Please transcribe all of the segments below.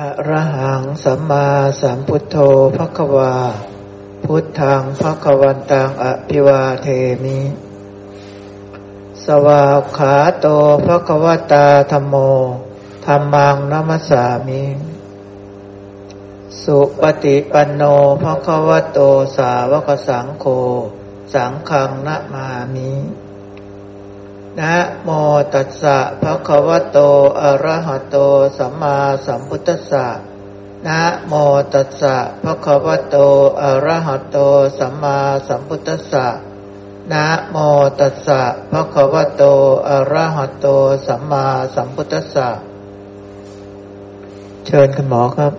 อะระหังสัมมาสัมพุทโธภควา พุทธังภควันตังอภิวาเทมิ สวาขาโตภควตาธรรมโมธรรมังนัมสามิ สุปฏิปันโนภควโตสาวกสังโฆ สังฆังนะมามิ นะโมตัสสะภะคะวะโต อะระหะโต สัมมาสัมพุทธัสสะนะโมตัสสะภะคะวะโต อะระหะโต สัมมาสัมพุทธัสสะนะโมตัสสะภะคะวะโต อะระหะโต สัมมาสัมพุทธัสสะ เชิญคุณหมอครับ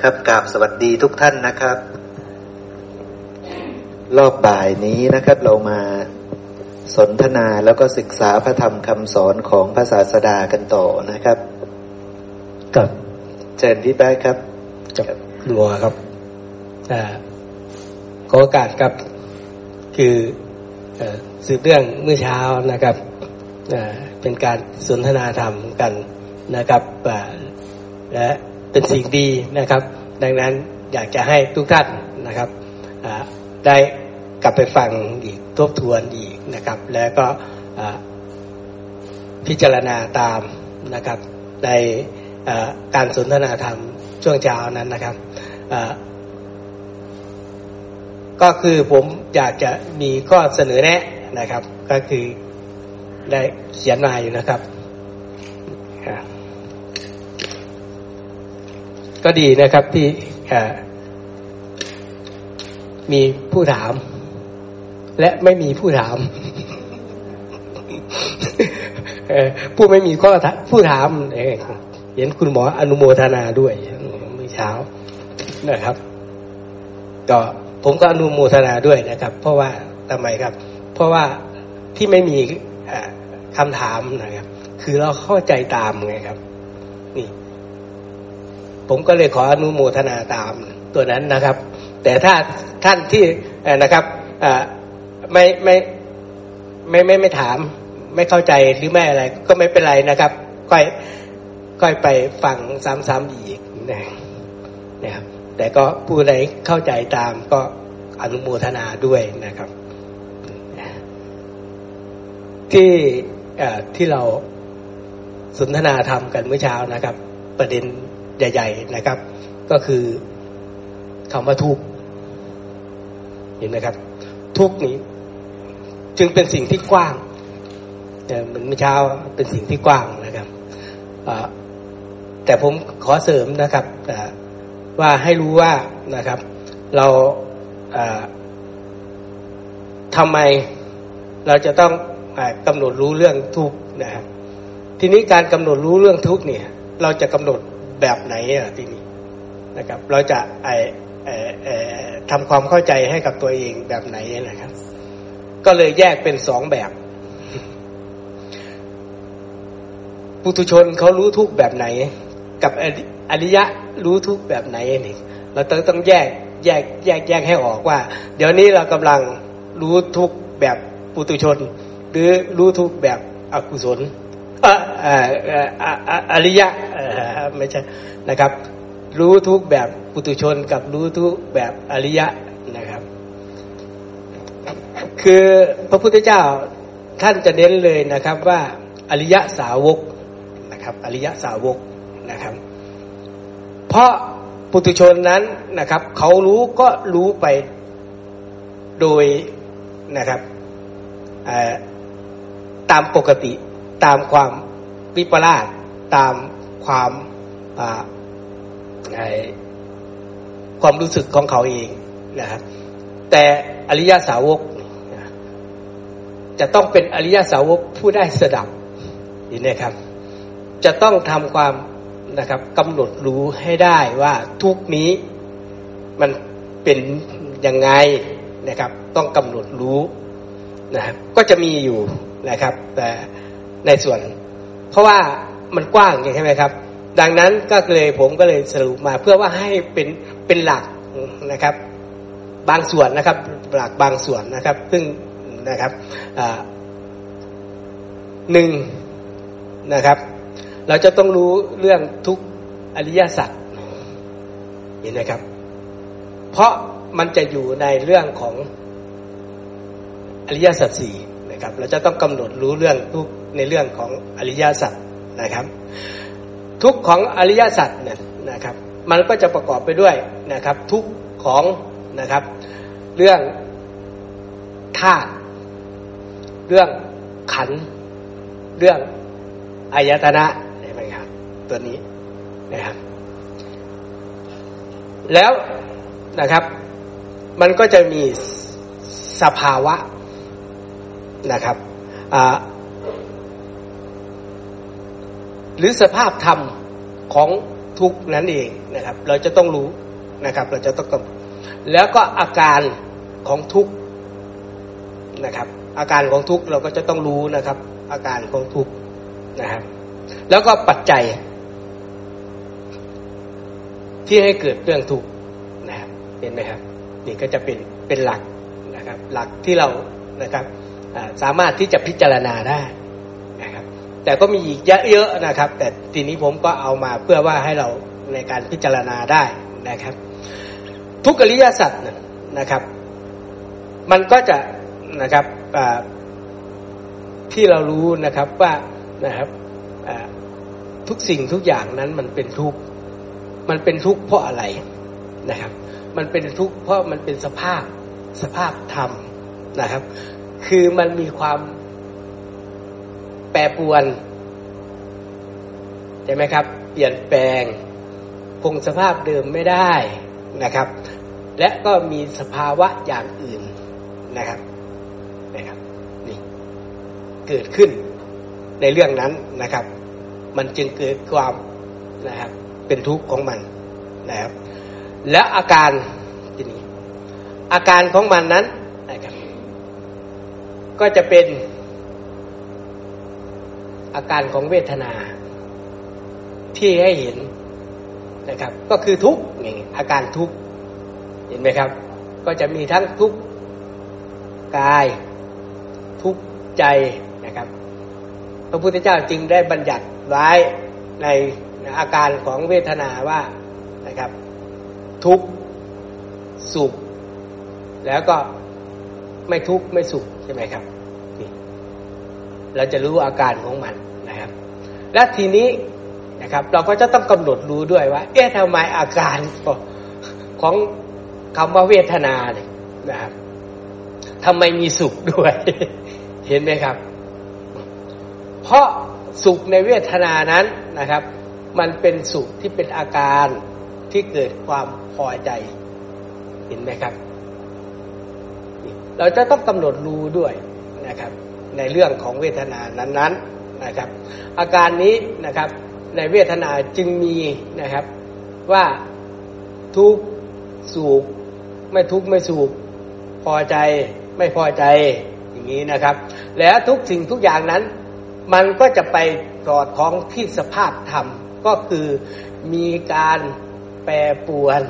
ครับกราบสวัสดีทุกท่านนะครับ รอบบ่ายนี้นะครับเรามา สนทนาแล้วก็ศึกษาพระธรรมคำสอนของพระศาสดากันต่อนะครับกับเชิญพี่แป๊ครับกับหลวครับอ่าขอโอกาสครับคือสืบเรื่องเมื่อเช้านะครับเป็นการสนทนาธรรมกันนะครับและเป็นสิ่งดีนะครับ ดังนั้นอยากจะให้ทุกท่านนะครับได้ กลับไปฟังอีกทบทวนอีกนะครับ แล้วก็พิจารณาตามนะครับในการสนทนาธรรมช่วงเช้านั้นนะครับก็คือผมอยากจะมีข้อเสนอแนะนะครับ ก็คือได้เขียนมาอยู่นะครับ ก็ดีนะครับที่มีผู้ถาม และไม่มีผู้ถามผู้ไม่มีข้อผู้ถามเห็นคุณหมออนุโมทนาด้วยเมื่อเช้านะครับ ก็ผมก็อนุโมทนาด้วยนะครับ เพราะว่าทำไมครับ เพราะว่าที่ไม่มีคำถามนะครับ คือเราเข้าใจตามไงครับ นี่ ผมก็เลยขออนุโมทนาตามตัวนั้นนะครับ แต่ถ้าท่านที่นะครับ ไม่ไม่ไม่ไม่ไม่ถาม ไม่เข้าใจหรือไม่อะไร ก็ไม่เป็นไรนะครับก็ก็ไปฟังซ้ำๆอีกนะครับ แต่ก็ผู้ใดเข้าใจตามก็อนุโมทนาด้วยนะครับ ที่ที่เราสนทนาธรรมกันเมื่อเช้านะครับ ประเด็นใหญ่ ๆนะครับ ก็คือคำว่าทุกข์เห็นไหมครับ ทุกข์นี้ จึงเป็นสิ่งที่กว้างเหมือนเมื่อเช้าเป็นสิ่งที่กว้างนะครับแต่ผมขอเสริมนะครับว่าให้รู้ว่านะครับ เราทำไมเราจะต้องกำหนดรู้เรื่องทุกนะครับทีนี้การกำหนดรู้เรื่องทุกเนี่ย เราจะกำหนดแบบไหนอะทีนี้นะครับ เราจะไอทำความเข้าใจให้กับตัวเองแบบไหนนะครับ ก็เลยแยกเป็นสองแบบ ปุถุชนเขารู้ทุกแบบไหน กับอริยะรู้ทุกแบบไหนนี่เราต้องต้องแยกแยกแยกแยกให้ออกว่า เดี๋ยวนี้เรากำลังรู้ทุกแบบปุถุชน หรือรู้ทุกแบบอกุศลออริยะไม่ใช่นะครับ รู้ทุกแบบปุถุชนกับรู้ทุกแบบอริยะ คือพระพุทธเจ้าท่านจะเน้นเลยนะครับว่าอริยสาวกนะครับอริยสาวกนะครับ เพราะปุถุชนนั้นนะครับเขารู้ก็รู้ไปโดยนะครับตามปกติตามความวิปลาสตามความความรู้สึกของเขาเองนะครับแต่อริยสาวก จะต้องเป็นอริยสาวกผู้ได้สดับนี่นะครับ จะต้องทำความนะครับกำหนดรู้ให้ได้ว่าทุกนี้มันเป็นยังไงนะครับ ต้องกำหนดรู้นะครับก็จะมีอยู่นะครับ แต่ในส่วน เพราะว่ามันกว้างใช่ไหมครับ ดังนั้นก็เลยผมก็เลยสรุปมาเพื่อว่าให้เป็นเป็นหลักนะครับ บางส่วนนะครับ หลักบางส่วนนะครับ ซึ่ง นะครับหนึ่งนะครับ เราจะต้องรู้เรื่องทุกอริยสัจเห็นไหมครับ เพราะมันจะอยู่ในเรื่องของอริยสัจสี่นะครับ เราจะต้องกำหนดรู้เรื่องทุกในเรื่องของอริยสัจนะครับ ทุกของอริยสัจเนี่ยนะครับ มันก็จะประกอบไปด้วยนะครับ ทุกของนะครับ เรื่องธาตุ เรื่องขัน เรื่องอายตนะเห็นไหมครับ ตัวนี้นะครับ แล้วนะครับ มันก็จะมีสภาวะนะครับหรือสภาพธรรมของทุกนั้นเองนะครับ เราจะต้องรู้นะครับ เราจะต้องแล้วก็อาการของทุกนะครับ อาการของทุกเราก็จะต้องรู้นะครับ อาการของทุกนะครับ แล้วก็ปัจจัย ที่ให้เกิดเรื่องทุกนะครับเห็นไหมครับ นี่ก็จะเป็นเป็นหลักนะครับ หลักที่เรานะครับสามารถที่จะพิจารณาได้นะครับ แต่ก็มีอีกเยอะๆนะครับ แต่ทีนี้ผมก็เอามาเพื่อว่าให้เราในการพิจารณาได้นะครับ ทุกอริยสัจนะครับ มันก็จะ นะครับที่เรารู้นะครับว่านะครับทุกสิ่งทุกอย่างนั้นมันเป็นทุกข์มันเป็นทุกข์เพราะอะไรนะครับ มันเป็นทุกข์เพราะมันเป็นสภาพสภาพธรรมนะครับ คือมันมีความแปรปรวนใช่ไหมครับ เปลี่ยนแปลงคงสภาพเดิมไม่ได้นะครับ และก็มีสภาวะอย่างอื่นนะครับ เกิดขึ้นในเรื่องนั้นนะครับ มันจึงเกิดความนะครับเป็นทุกข์ของมันนะครับ และอาการทีนี้อาการของมันนั้นนะครับก็จะเป็นอาการของเวทนาที่ให้เห็นนะครับ ก็คือทุกข์นี่อาการทุกข์เห็นไหมครับ ก็จะมีทั้งทุกข์กาย ทุกข์ใจ พระพุทธเจ้าจึงได้บัญญัติไว้ในอาการของเวทนาว่านะครับ ทุกสุข แล้วก็ไม่ทุกไม่สุขใช่ไหมครับนี่เราจะรู้อาการของมันนะครับ และทีนี้นะครับ เราก็จะต้องกำหนดรู้ด้วยว่า เอ๊ะทำไมอาการของคำว่าเวทนาเนี่ยนะครับทำไมมีสุขด้วย เห็นไหมครับ เพราะสุขในเวทนานั้นนะครับ มันเป็นสุขที่เป็นอาการที่เกิดความพอใจเห็นไหมครับ เราจะต้องกำหนดรู้ด้วยนะครับ ในเรื่องของเวทนานั้นๆนะครับ อาการนี้นะครับ ในเวทนาจึงมีนะครับว่าทุกสุขไม่ทุกไม่สุขพอใจไม่พอใจอย่างนี้นะครับ แล้วทุกสิ่งทุกอย่างนั้น มันก็จะไปสอดคล้องที่สภาพธรรมก็คือมีการแปรปวน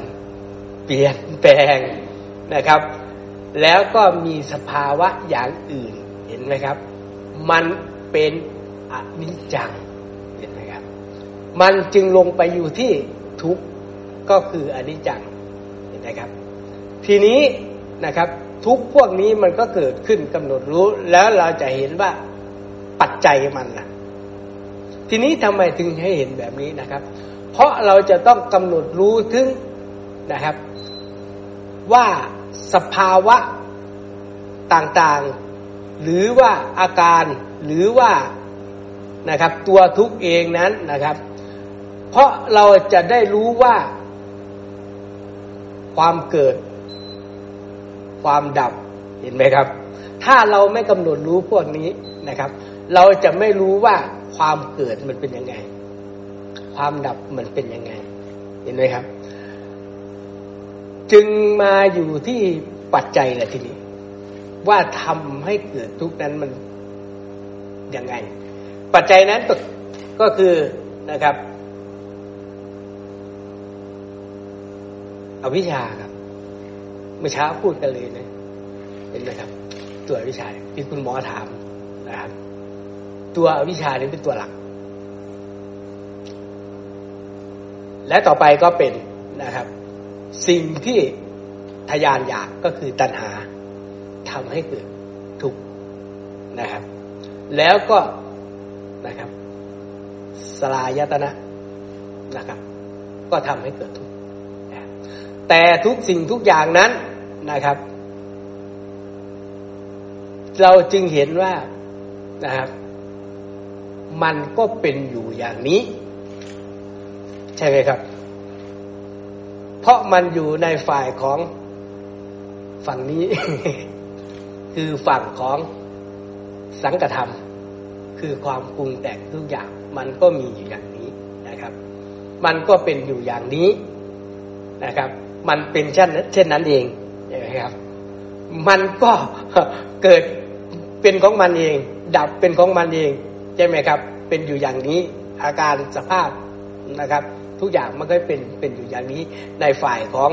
เปลี่ยนแปลงนะครับ แล้วก็มีสภาวะอย่างอื่นเห็นไหมครับ มันเป็นอนิจจังเห็นไหมครับ มันจึงลงไปอยู่ที่ทุกข์ก็คืออนิจจังเห็นไหมครับ ทีนี้นะครับทุกพวกนี้มันก็เกิดขึ้นกำหนดรู้แล้วเราจะเห็นว่า ปัจจัยมันนะทีนี้ทำไมถึงให้เห็นแบบนี้นะครับ เพราะเราจะต้องกำหนดรู้ถึงนะครับ ว่าสภาวะต่างๆ หรือว่าอาการหรือว่านะครับตัวทุกเองนั้นนะครับ เพราะเราจะได้รู้ว่าความเกิด ความดับเห็นไหมครับ ถ้าเราไม่กำหนดรู้พวกนี้นะครับ เราจะไม่รู้ว่าความเกิดมันเป็นยังไง ความดับมันเป็นยังไง เห็นไหมครับ จึงมาอยู่ที่ปัจจัยแหละทีนี้ ว่าทำให้เกิดทุกนั้นมันยังไง ปัจจัยนั้นก็กคือนะครับ อวิชชาครับเมื่อเช้าพูดกันเลยนะเห็นไหมครับ ตัววิชาที่คุณหมอถามนะครับ ตัววิชานี้เป็นตัวหลัก และต่อไปก็เป็นนะครับ สิ่งที่ทยานอยากก็คือตัณหาทำให้เกิดทุกข์นะครับ แล้วก็นะครับสลายตนะนะครับ ก็ทำให้เกิดทุกข์แต่ทุกสิ่งทุกอย่างนั้นนะครับ เราจึงเห็นว่านะครับ มันก็เป็นอยู่อย่างนี้ ใช่ไหมครับ เพราะมันอยู่ในฝ่ายของฝั่งนี้ คือฝั่งของสังกธรรม คือความปรุงแต่งทุกอย่าง มันก็มีอยู่อย่างนี้นะครับ มันก็เป็นอยู่อย่างนี้นะครับ มันเป็นเช่นเช่นนั้นเองใช่ไหมครับ มันก็เกิดเป็นของมันเอง ดับเป็นของมันเอง ใช่ไหมครับ เป็นอยู่อย่างนี้อาการสภาพนะครับ ทุกอย่างมันก็เป็นเป็นอยู่อย่างนี้ในฝ่ายของ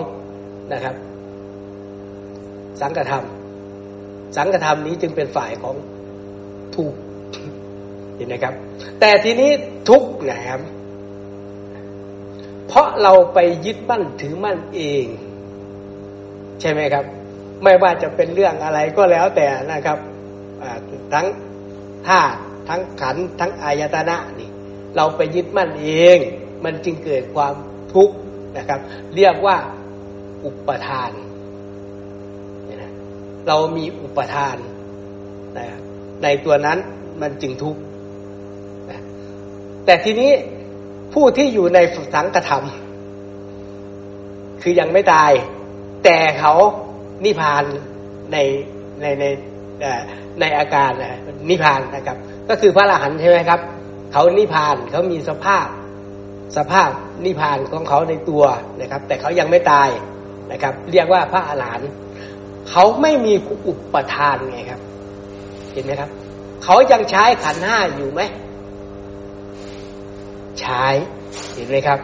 นะครับ สังกธรรม สังกธรรมนี้จึงเป็นฝ่ายของทุกเห็นไหมครับ แต่ทีนี้ทุกนะครับเพราะเราไปยึดมั่นถือมั่นเอง ใช่ไหมครับ ไม่ว่าจะเป็นเรื่องอะไรก็แล้วแต่นะครับทั้งธาตุ ทั้งขันทั้งอายตนะนี่ เราไปยึดมั่นเอง มันจึงเกิดความทุกข์นะครับ เรียกว่าอุปทานเรามีอุปทานนะในตัวนั้นมันจึงทุกข์แต่ทีนี้ผู้ที่อยู่ในสังกธรรม คือยังไม่ตาย แต่เขานิพพานในในในในอาการนิพพานนะครับ ก็คือพระอรหันต์ใช่ไหมครับ เขานิพานเขามีสภาพสภาพนิพพานของเขาในตัวนะครับ แต่เขายังไม่ตายนะครับ เรียกว่าพระอรหันต์เขาไม่มีอุปทานไงครับ เห็นไหมครับ เขายังใช้ขันห้าอยู่ไหมใช้เห็นไหมครับ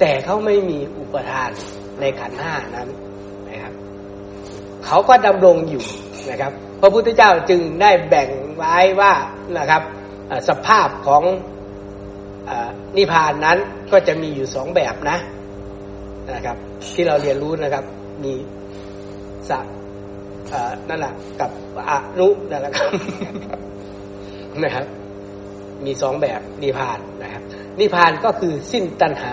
แต่เขาไม่มีอุปทานในขันห้านั้นนะครับ เขาก็ดำรงอยู่นะครับ พระพุทธเจ้าจึงได้แบ่งไว้ว่านะครับสภาพของอนิพพานนั้นก็จะมีอยู่สองแบบนะนะครับ ที่เราเรียนรู้นะครับ มีสันั่นแหละกับอนุนั่นแหละครับนะครับ มีสองแบบนิพพานนะครับ นิพพานก็คือสิ้นตัณหา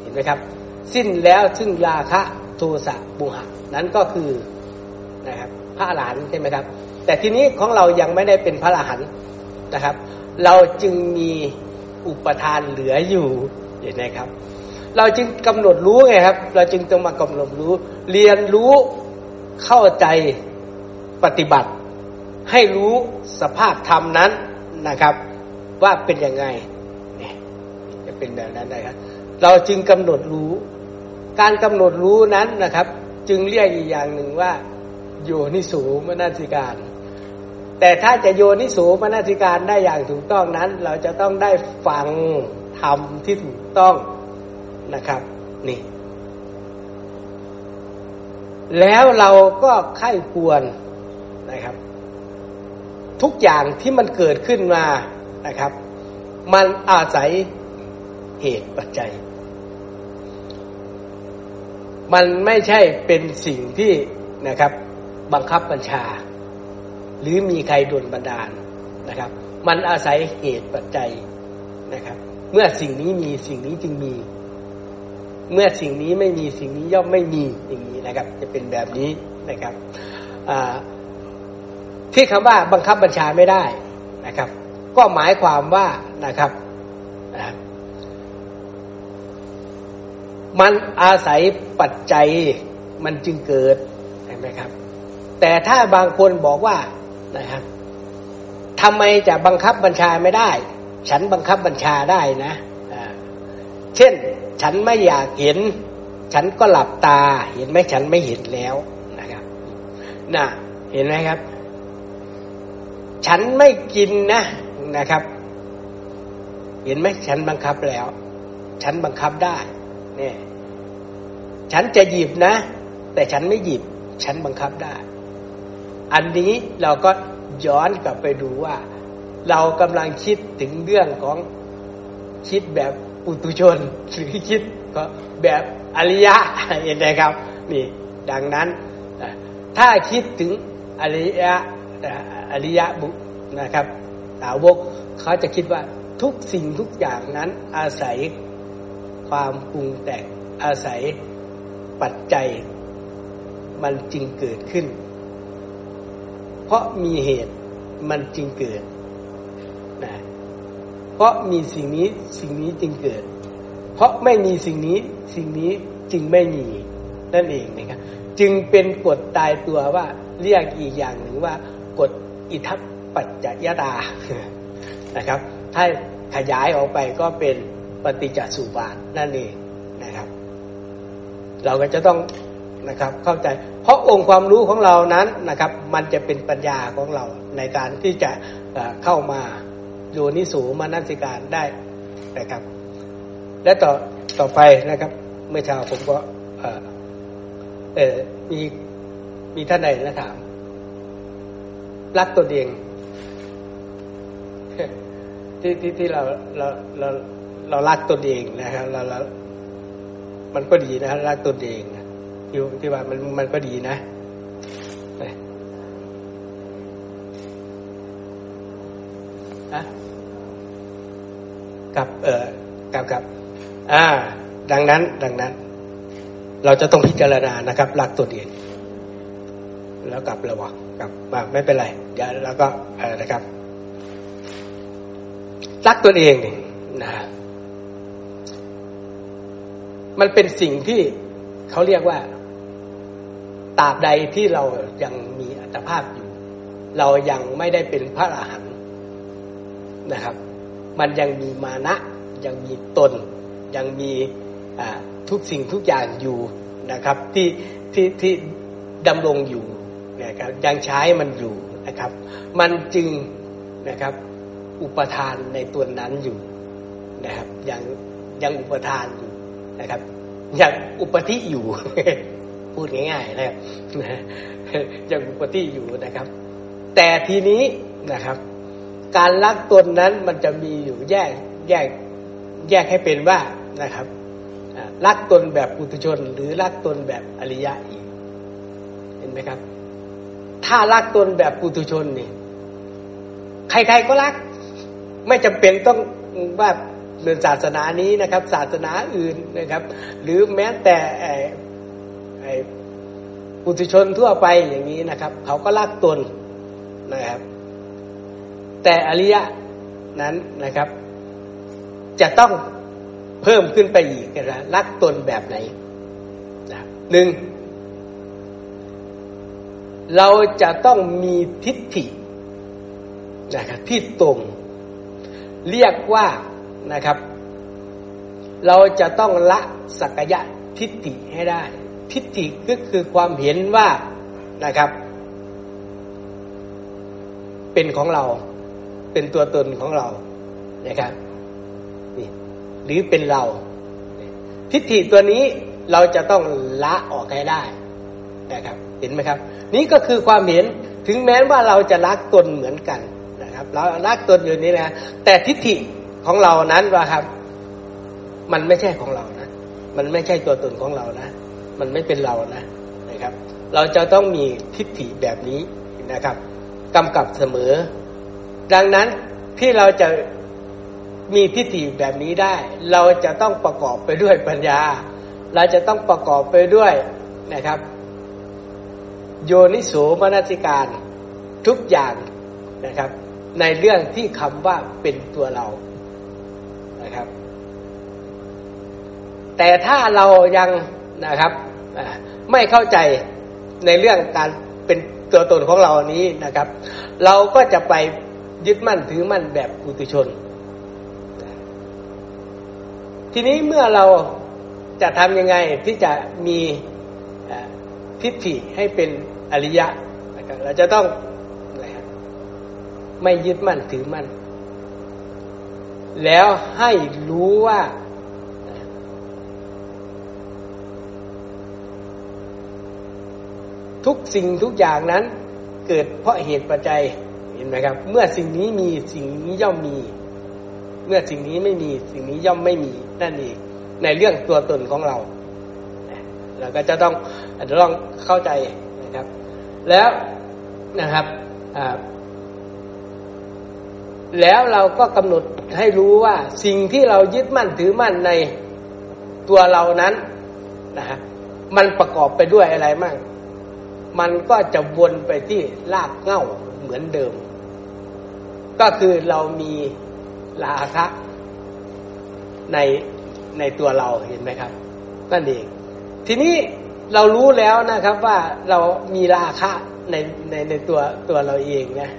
เห็นไหมครับ สิ้นแล้วซึ่งราคะโทสะบุหะนั้นก็คือนะครับ ระอรหันต์ใช่ไหมครับ แต่ทีนี้ของเรายังไม่ได้เป็นพระอรหันต์นะครับ เราจึงมีอุปทานเหลืออยู่เห็นไหมครับ เราจึงกำหนดรู้ไงครับ เราจึงต้องมากำหนดรู้ เรียนรู้เข้าใจปฏิบัติ ให้รู้สภาพธรรมนั้นนะครับ ว่าเป็นยังไงจะเป็นแบบนั้นนะครับ เราจึงกำหนดรู้ การกำหนดรู้นั้นนะครับ จึงเรียกอีกอย่างหนึ่งว่า โยนิสูมนาสิการ แต่ถ้าจะโยนิสูมนาสิการได้อย่างถูกต้องนั้น เราจะต้องได้ฟังธรรมที่ถูกต้องนะครับ นี่ แล้วเราก็ไข้ควรนะครับ ทุกอย่างที่มันเกิดขึ้นมานะครับ มันอาศัยเหตุปัจจัย มันไม่ใช่เป็นสิ่งที่นะครับ บังคับบัญชา หรือมีใครดลบันดาลนะครับ มันอาศัยเหตุปัจจัยนะครับ เมื่อสิ่งนี้มีสิ่งนี้จึงมี เมื่อสิ่งนี้ไม่มีสิ่งนี้ย่อมไม่มีอย่างนี้นะครับ จะเป็นแบบนี้นะครับที่คำว่าบังคับบัญชาไม่ได้นะครับ ก็หมายความว่านะครับมันอาศัยปัจจัยมันจึงเกิดใช่ไหมครับ แต่ถ้าบางคนบอกว่านะครับทำไมจะบังคับบัญชาไม่ได้ ฉันบังคับบัญชาได้นะเช่น ฉันไม่อยากเห็น ฉันก็หลับตา เห็นไหมฉันไม่เห็นแล้วนะครับน่ะเห็นไหมครับ ฉันไม่กินนะนะครับ เห็นไหมฉันบังคับแล้ว ฉันบังคับได้เนี่ยฉันจะหยิบนะ แต่ฉันไม่หยิบ ฉันบังคับได้ อันนี้เราก็ย้อนกลับไปดูว่า เรากำลังคิดถึงเรื่องของคิดแบบปุตุชนหรือคิดก็แบบอริยะเห็นไหมครับนี่ดังนั้น ถ้าคิดถึงอริยะอริยะบุนะครับสาวกเขาจะคิดว่าทุกสิ่งทุกอย่างนั้นอาศัยความปรุงแต่งอาศัยปัจจัย มันจึงเกิดขึ้น เพราะมีเหตุมันจึงเกิดนะเพราะมีสิ่งนี้สิ่งนี้จึงเกิด เพราะไม่มีสิ่งนี้สิ่งนี้จึงไม่มีนั่นเองนะครับจึงเป็นกฎตายตัวว่า เรียกอีกอย่างหนึ่งว่ากฎอิทัปปัจจยตานะครับ ถ้าขยายออกไปก็เป็นปฏิจจสุบาทนั่นเองนะครับ เราก็จะต้องนะครับเข้าใจ ราะองค์ความรู้ของเรานั้นนะครับ มันจะเป็นปัญญาของเราในการที่จะเข้ามาโยนิสูมานัสิการได้นะครับ และต่อต่อไปนะครับเมื่อเช้าผมก็เออมีมีท่านใดนะถาม รักตัวเองที่ที่ที่เราเราเราเรารักตนเองนะครับเราเรามันก็ดีนะรักตนเองนะ ที่ที่ว่ามันมันก็ดีนะอะกับ เอ่อกับกับ อ่า ดังนั้น ดังนั้น เราจะต้องพิจารณานะครับรักตัวเองแล้วกลับระวังกลับมาไม่เป็นไรเดี๋ยวแล้วก็อะไรนะครับรักตัวเองนี่นะมันเป็นสิ่งที่เขาเรียกว่า ตราบใดที่เรายังมีอัตภาพอยู่ เรายังไม่ได้เป็นพระอรหันต์นะครับ มันยังมีมานะ ยังมีตน ยังมีทุกสิ่งทุกอย่างอยู่นะครับ ที่ที่ที่ดำรงอยู่นะครับยังใช้มันอยู่นะครับ มันจึงนะครับ อุปทานในตัวนั้นอยู่นะครับยังยังอุปทานอยู่นะครับยังอุปธิอยู่ พูดง่ายๆนะครับยังอุปธิอยู่นะครับ แต่ทีนี้นะครับ การรักตนนั้นมันจะมีอยู่แยกแยกแยกให้เป็นว่านะครับรักตนแบบปุถุชน หรือรักตนแบบอริยะอีก เห็นไหมครับ ถ้ารักตนแบบปุถุชนนี่ใครๆก็รัก ไม่จำเป็นต้องว่าเรื่องศาสนานี้นะครับ ศาสนาอื่นนะครับ หรือแม้แต่ ไอปุถุชนทั่วไปอย่างนี้นะครับ เขาก็รักตนนะครับ แต่อริยะนั้นนะครับ จะต้องเพิ่มขึ้นไปอีกนะรักตนแบบไหนหนึ่งเราจะต้องมีทิฏฐินะครับที่ตรง เรียกว่านะครับ เราจะต้องละสักยะทิฏฐิให้ได้ ทิฏฐิก็คือความเห็นว่านะครับ เป็นของเรา เป็นตัวตนของเรานะครับนี่หรือเป็นเรา ทิฏฐิตัวนี้เราจะต้องละออกให้ได้นะครับ เห็นไหมครับ นี่ก็คือความเห็นถึงแม้ว่าเราจะรักตนเหมือนกันนะครับ เรารักตนอยู่นี่นะแต่ทิฏฐิของเรานั้นว่าครับ มันไม่ใช่ของเรานะมันไม่ใช่ตัวตนของเรานะ มันไม่เป็นเรานะนะครับ เราจะต้องมีทิฏฐิแบบนี้นะครับกำกับเสมอ ดังนั้นที่เราจะมีทิฏฐิแบบนี้ได้ เราจะต้องประกอบไปด้วยปัญญา เราจะต้องประกอบไปด้วยนะครับ โยนิโสมนสิการทุกอย่างนะครับ ในเรื่องที่คำว่าเป็นตัวเรานะครับ แต่ถ้าเรายัง นะครับไม่เข้าใจในเรื่องการเป็นตัวตนของเรานี้นะครับ เราก็จะไปยึดมั่นถือมั่นแบบปุถุชน ทีนี้เมื่อเราจะทำยังไงที่จะมีทิฏฐิให้เป็นอริยะ เราจะต้องไม่ยึดมั่นถือมั่น แล้วให้รู้ว่า ทุกสิ่งทุกอย่างนั้น เกิดเพราะเหตุปัจจัยเห็นไหมครับ เมื่อสิ่งนี้มีสิ่งนี้ย่อมมี เมื่อสิ่งนี้ไม่มีสิ่งนี้ย่อมไม่มีนั่นเองในเรื่องตัวตนของเราเราก็จะต้องต้องเข้าใจนะครับ แล้วนะครับแล้วเราก็กำหนดให้รู้ว่าสิ่งที่เรายึดมั่นถือมั่นในตัวเรานั้นนะฮะมันประกอบไปด้วยอะไรมั่ง มันก็จะวนไปที่รากเง้าเหมือนเดิม ก็คือเรามีราคะในในตัวเราเห็นไหมครับ นั่นเอง ทีนี้เรารู้แล้วนะครับว่าเรามีราคะในในในตัวตัวเราเองนะ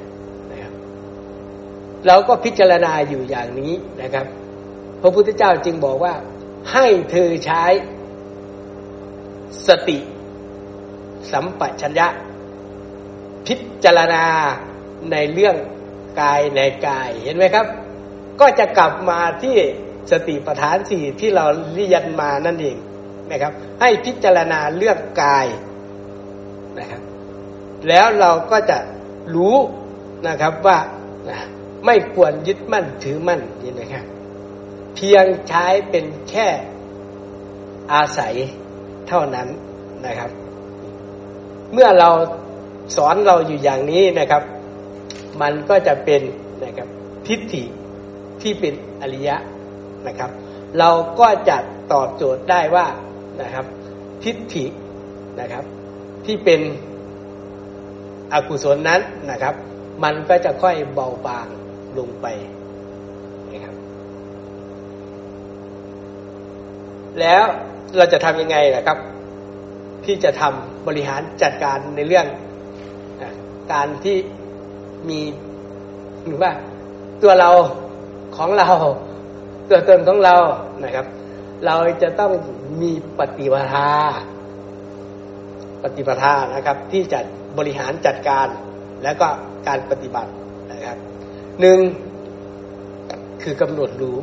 นะครับ เราก็พิจารณาอยู่อย่างนี้นะครับ พระพุทธเจ้าจึงบอกว่า ให้เธอใช้สติ สัมปชัญญะ พิจารณาในเรื่องกายในกายเห็นไหมครับ ก็จะกลับมาที่สติปัฏฐานสี่ที่เราเรียนมานั่นเองนะครับ ให้พิจารณาเรื่องกายนะครับ แล้วเราก็จะรู้นะครับว่าไม่ควรยึดมั่นถือมั่นเห็นไหมครับ เพียงใช้เป็นแค่อาศัยเท่านั้นนะครับ เมื่อเราสอนเราอยู่อย่างนี้นะครับ มันก็จะเป็นนะครับทิฏฐิที่เป็นอริยะนะครับ เราก็จะตอบโจทย์ได้ว่านะครับ ทิฏฐินะครับ ที่เป็นอกุศลนั้นนะครับ มันก็จะค่อยเบาบางลงไปนะครับ แล้วเราจะทำยังไงนะครับ ที่จะทำบริหารจัดการในเรื่องการที่มีหรือว่าตัวเราของเรา ตัวตนของเรานะครับ เราจะต้องมีปฏิปทาปฏิปทานะครับ ที่จะบริหารจัดการแล้วก็การปฏิบัตินะครับหนึ่งคือกำหนดรู้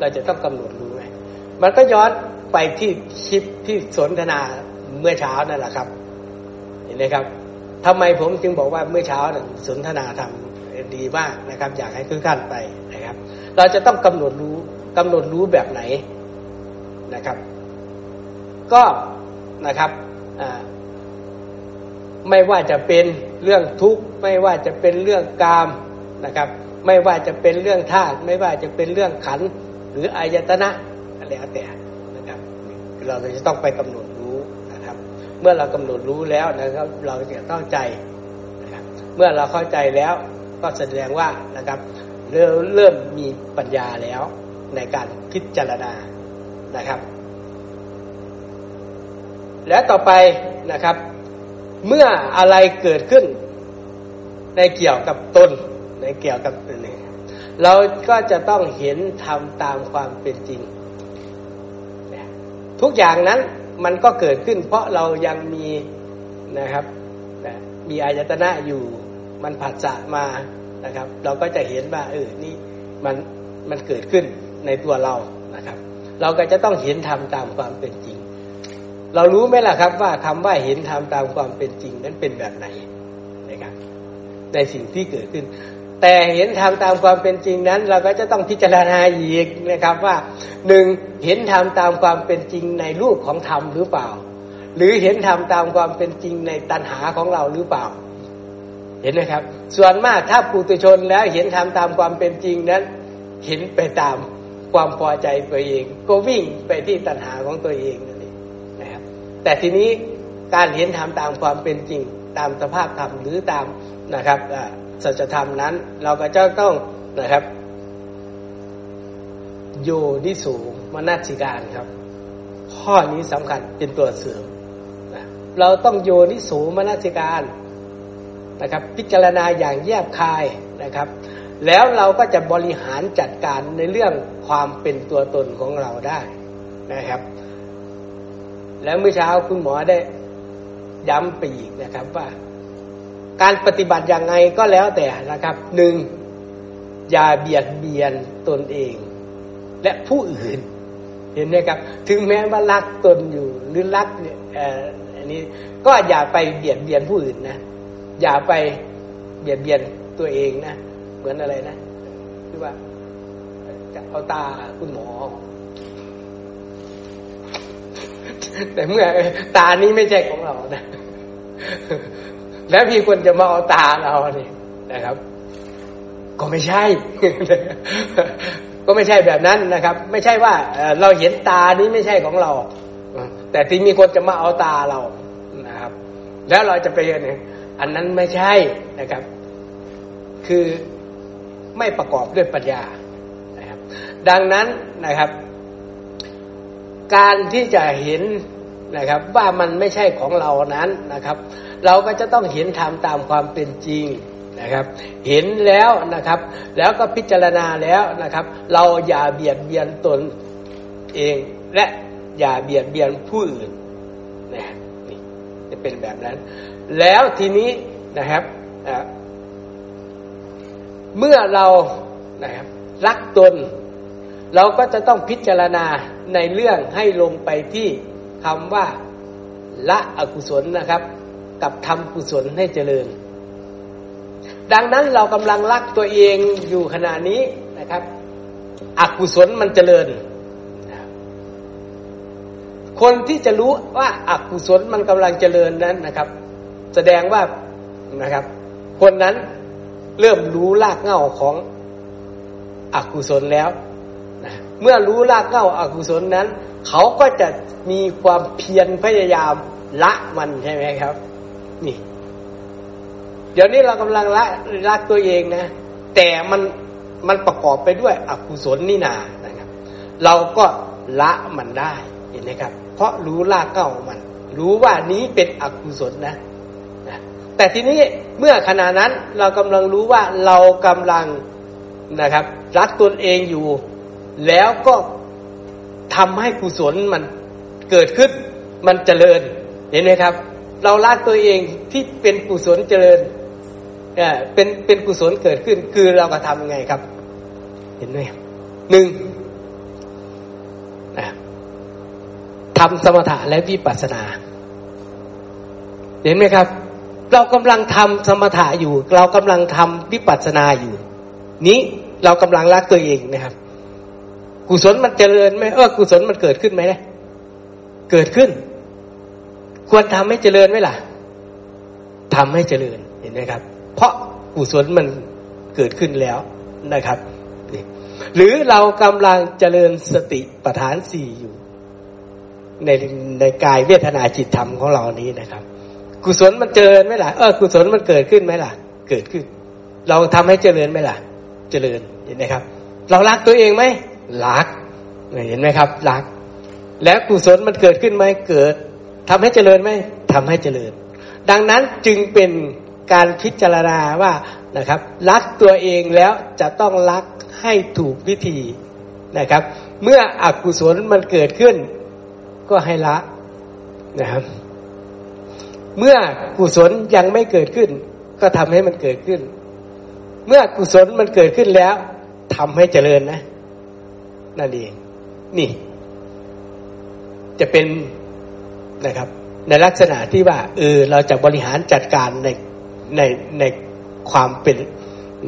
เราจะต้องกำหนดรู้ไงมันก็ย้อนไปที่คลิปที่สนทนา เมื่อเช้านั่นแหละครับ เห็นไหมครับทำไมผมจึงบอกว่าเมื่อเช้าสนทนาทำดีมากนะครับ อยากให้ทุกท่านไปนะครับ เราจะต้องกำหนดรู้กำหนดรู้แบบไหนนะครับ ก็นะครับไม่ว่าจะเป็นเรื่องทุกข์ ไม่ว่าจะเป็นเรื่องกามนะครับ ไม่ว่าจะเป็นเรื่องธาตุไม่ว่าจะเป็นเรื่องขันหรืออายตนะอะไรแต่นะครับ เราจะต้องไปกำหนด เมื่อเรากำหนดรู้แล้วนะครับ เราจะเข้าใจนะครับเมื่อเราเข้าใจแล้วก็แสดงว่านะครับเริ่มเริ่มมีปัญญาแล้วในการพิจารณานะครับ แล้วต่อไปนะครับ เมื่ออะไรเกิดขึ้น ในเกี่ยวกับตนในเกี่ยวกับตนเองเราก็จะต้องเห็นทำตามความเป็นจริง ทุกอย่างนั้น มันก็เกิดขึ้น เพราะเรายังมีนะครับมีอายตนะอยู่มันผัสสะมานะครับ เราก็จะเห็นว่าเออนี่มันมันเกิดขึ้นในตัวเรานะครับ เราก็จะต้องเห็นธรรมตามความเป็นจริง เรารู้ไหมล่ะครับว่าคำว่าเห็นธรรมตามความเป็นจริงนั้นเป็นแบบไหนนะครับในสิ่งที่เกิดขึ้น แต่เห็นธรรมตามความเป็นจริงนั้น เราก็จะต้องพิจารณาอีกนะครับว่าหนึ่งเห็นธรรมตามความเป็นจริงในรูปของธรรมหรือเปล่า หรือเห็นธรรมตามความเป็นจริงในตัณหาของเราหรือเปล่า เห็นไหมครับ ส่วนมากถ้าปุถุชนแล้วเห็นธรรมตามความเป็นจริงนั้น เห็นไปตามความพอใจตัวเอง ก็วิ่งไปที่ตัณหาของตัวเองนั่นเองนะครับ แต่ทีนี้การเห็นธรรมตามความเป็นจริง ตามสภาพธรรมหรือตามนะครับ สัจธรรมนั้น เราก็จะต้องนะครับ โยนิสูมนัสิการครับ ข้อนี้สำคัญเป็นตัวเสริมนะเราต้องโยนิสูมนัสิการนะครับ พิจารณาอย่างแยบคายนะครับ แล้วเราก็จะบริหารจัดการในเรื่องความเป็นตัวตนของเราได้นะครับ แล้วเมื่อเช้าคุณหมอได้ย้ำไปอีกนะครับว่า การปฏิบัติอย่างไงก็แล้วแต่นะครับหนึ่งอย่าเบียดเบียนตนเอง และผู้อื่น เห็นไหมครับ ถึงแม้ว่ารักตนอยู่หรือรักเนี่ยอันนี้ก็อย่าไปเบียดเบียนผู้อื่นนะ อย่าไปเบียดเบียนตัวเองนะเหมือนอะไรนะคือว่าจะเอาตาคุณหมอ แต่เมื่อตานี้ไม่ใช่ของเรานะ แล้วพี่คนจะมาเอาตาเราเนี่ยนะครับ ก็ไม่ใช่ ก็ไม่ใช่แบบนั้นนะครับ ไม่ใช่ว่าเราเห็นตานี้ไม่ใช่ของเรา แต่ที่มีคนจะมาเอาตาเรานะครับ แล้วเราจะไปเนี่ยอันนั้นไม่ใช่นะครับ คือไม่ประกอบด้วยปัญญานะครับ ดังนั้นนะครับ การที่จะเห็น นะครับ ว่ามันไม่ใช่ของเรานั้นนะครับ เราก็จะต้องเห็นธรรมตามความเป็นจริงนะครับ เห็นแล้วนะครับ แล้วก็พิจารณาแล้วนะครับ เราอย่าเบียดเบียนตนเองและอย่าเบียดเบียนผู้อื่นนะนี่จะเป็นแบบนั้น แล้วทีนี้นะครับเมื่อเรานะครับรักตน เราก็จะต้องพิจารณาในเรื่องให้ลงไปที่ คำว่าละอกุศลนะครับ กับทำกุศลให้เจริญ ดังนั้นเรากำลังรักตัวเองอยู่ขณะนี้นะครับอกุศลมันเจริญ คนที่จะรู้ว่าอากุศลมันกำลังเจริญนั้นนะครับ แสดงว่านะครับ คนนั้นเริ่มรู้รากเหง้าของอกุศลแล้ว เมื่อรู้รากเง้าอากุศลนั้น เขาก็จะมีความเพียรพยายามละมันใช่ไหมครับ นี่ เดี๋ยวนี้เรากำลังละรักตัวเองนะ แต่มันมันประกอบไปด้วยอกุศลนี่นานะครับ เราก็ละมันได้เห็นไหมครับ เพราะรู้รากเหง้ามัน รู้ว่านี้เป็นอกุศลนะ แต่ทีนี้เมื่อขณะนั้นเรากำลังรู้ว่าเรากำลังนะครับ รักตนเองอยู่ แล้วก็ทำให้กุศลมันเกิดขึ้น มันเจริญ เห็นไหมครับ เรารักตัวเองที่เป็นกุศลเจริญเอเป็นเป็นกุศลเกิดขึ้น คือเราก็ทำยังไงครับ เห็นไหมหนึ่งทำสมถะและวิปัสสนา เห็นไหมครับ เรากำลังทำสมถะอยู่ เรากำลังทำวิปัสสนาอยู่ นี้เรากำลังรักตัวเองนะครับ กุศลมันเจริญไหมเออกุศลมันเกิดขึ้นไหมเนี่ยเกิดขึ้น ควรทำให้เจริญไหมล่ะทำให้เจริญเห็นไหมครับ เพราะกุศลมันเกิดขึ้นแล้วนะครับหรือเรากำลังเจริญสติปัฏฐานสี่อยู่ ในในกายเวทนาจิตธรรมของเรานี้นะครับ กุศลมันเจริญไหมล่ะเออกุศลมันเกิดขึ้นไหมล่ะ เกิดขึ้น เราทำให้เจริญไหมล่ะ เจริญเห็นไหมครับ เรารักตัวเองไหม รักเห็นไหมครับรัก แล้วกุศลมันเกิดขึ้นไหมเกิดทำให้เจริญไหมทำให้เจริญ ดังนั้นจึงเป็นการพิจารณาว่านะครับ รักตัวเองแล้วจะต้องรักให้ถูกวิธีนะครับ เมื่ออกุศลมันเกิดขึ้น ก็ให้ละนะครับ เมื่อกุศลยังไม่เกิดขึ้น ก็ทำให้มันเกิดขึ้น เมื่อกุศลมันเกิดขึ้นแล้วทำให้เจริญนะ นั่นเอง นี่ จะเป็นนะครับ ในลักษณะที่ว่าเออเราจะบริหารจัดการในในในความเป็น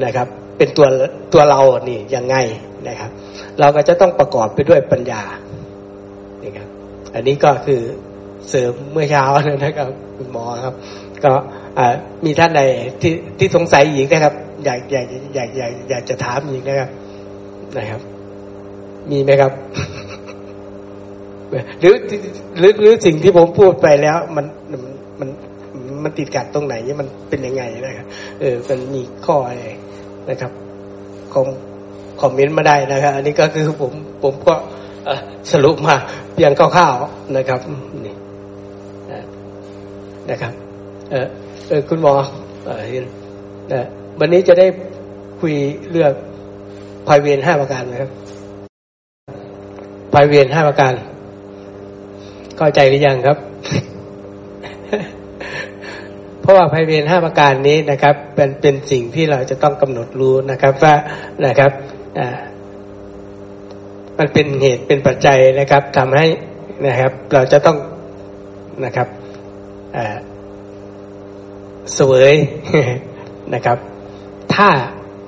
นะครับ เป็นตัวตัวเรานี่ยังไงนะครับ เราก็จะต้องประกอบไปด้วยปัญญานี่ครับ อันนี้ก็คือเสริมเมื่อเช้านะครับ คุณหมอครับ ก็มีท่านใดที่ที่สงสัยอีกนะครับ อยากอยากอยากอยากอยากจะถามอีกนะครับนะครับ มีไหมครับ หรือหรือหรือสิ่งที่ผมพูดไปแล้ว มันมันมันติดกัดตรงไหนมันเป็นยังไงนะครับ เออมันมีข้ออะไรนะครับคอมคอมเมนต์มาได้นะครับ อันนี้ก็คือผมผมก็สรุปมาเพียงคร่าวๆนะครับนี่นะครับ เออเออคุณหมอเออเห็นนะวันนี้จะได้คุยเรื่องภัยเวรห้าประการนะครับ ภัยเวรห้าประการเข้าใจหรือยังครับ เพราะว่าภัยเวรห้าประการนี้นะครับ เป็นเป็นสิ่งที่เราจะต้องกำหนดรู้นะครับว่านะครับมันเป็นเหตุเป็นปัจจัยนะครับทำให้นะครับ เราจะต้องนะครับเสวยนะครับ ถ้า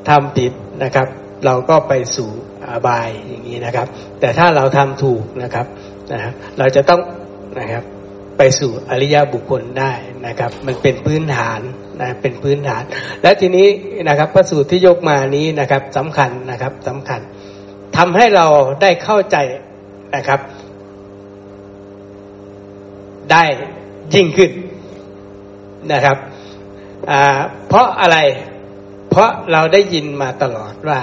ทำผิดนะครับ เราก็ไปสู่ อบายอย่างนี้นะครับ แต่ถ้าเราทำถูกนะครับนะเราจะต้องนะครับไปสู่อริยบุคคลได้นะครับ มันเป็นพื้นฐานนะเป็นพื้นฐาน และทีนี้นะครับพระสูตรที่ยกมานี้นะครับสำคัญนะครับสำคัญทำให้เราได้เข้าใจนะครับ ได้ยิ่งขึ้นนะครับเพราะอะไรเพราะเราได้ยินมาตลอดว่า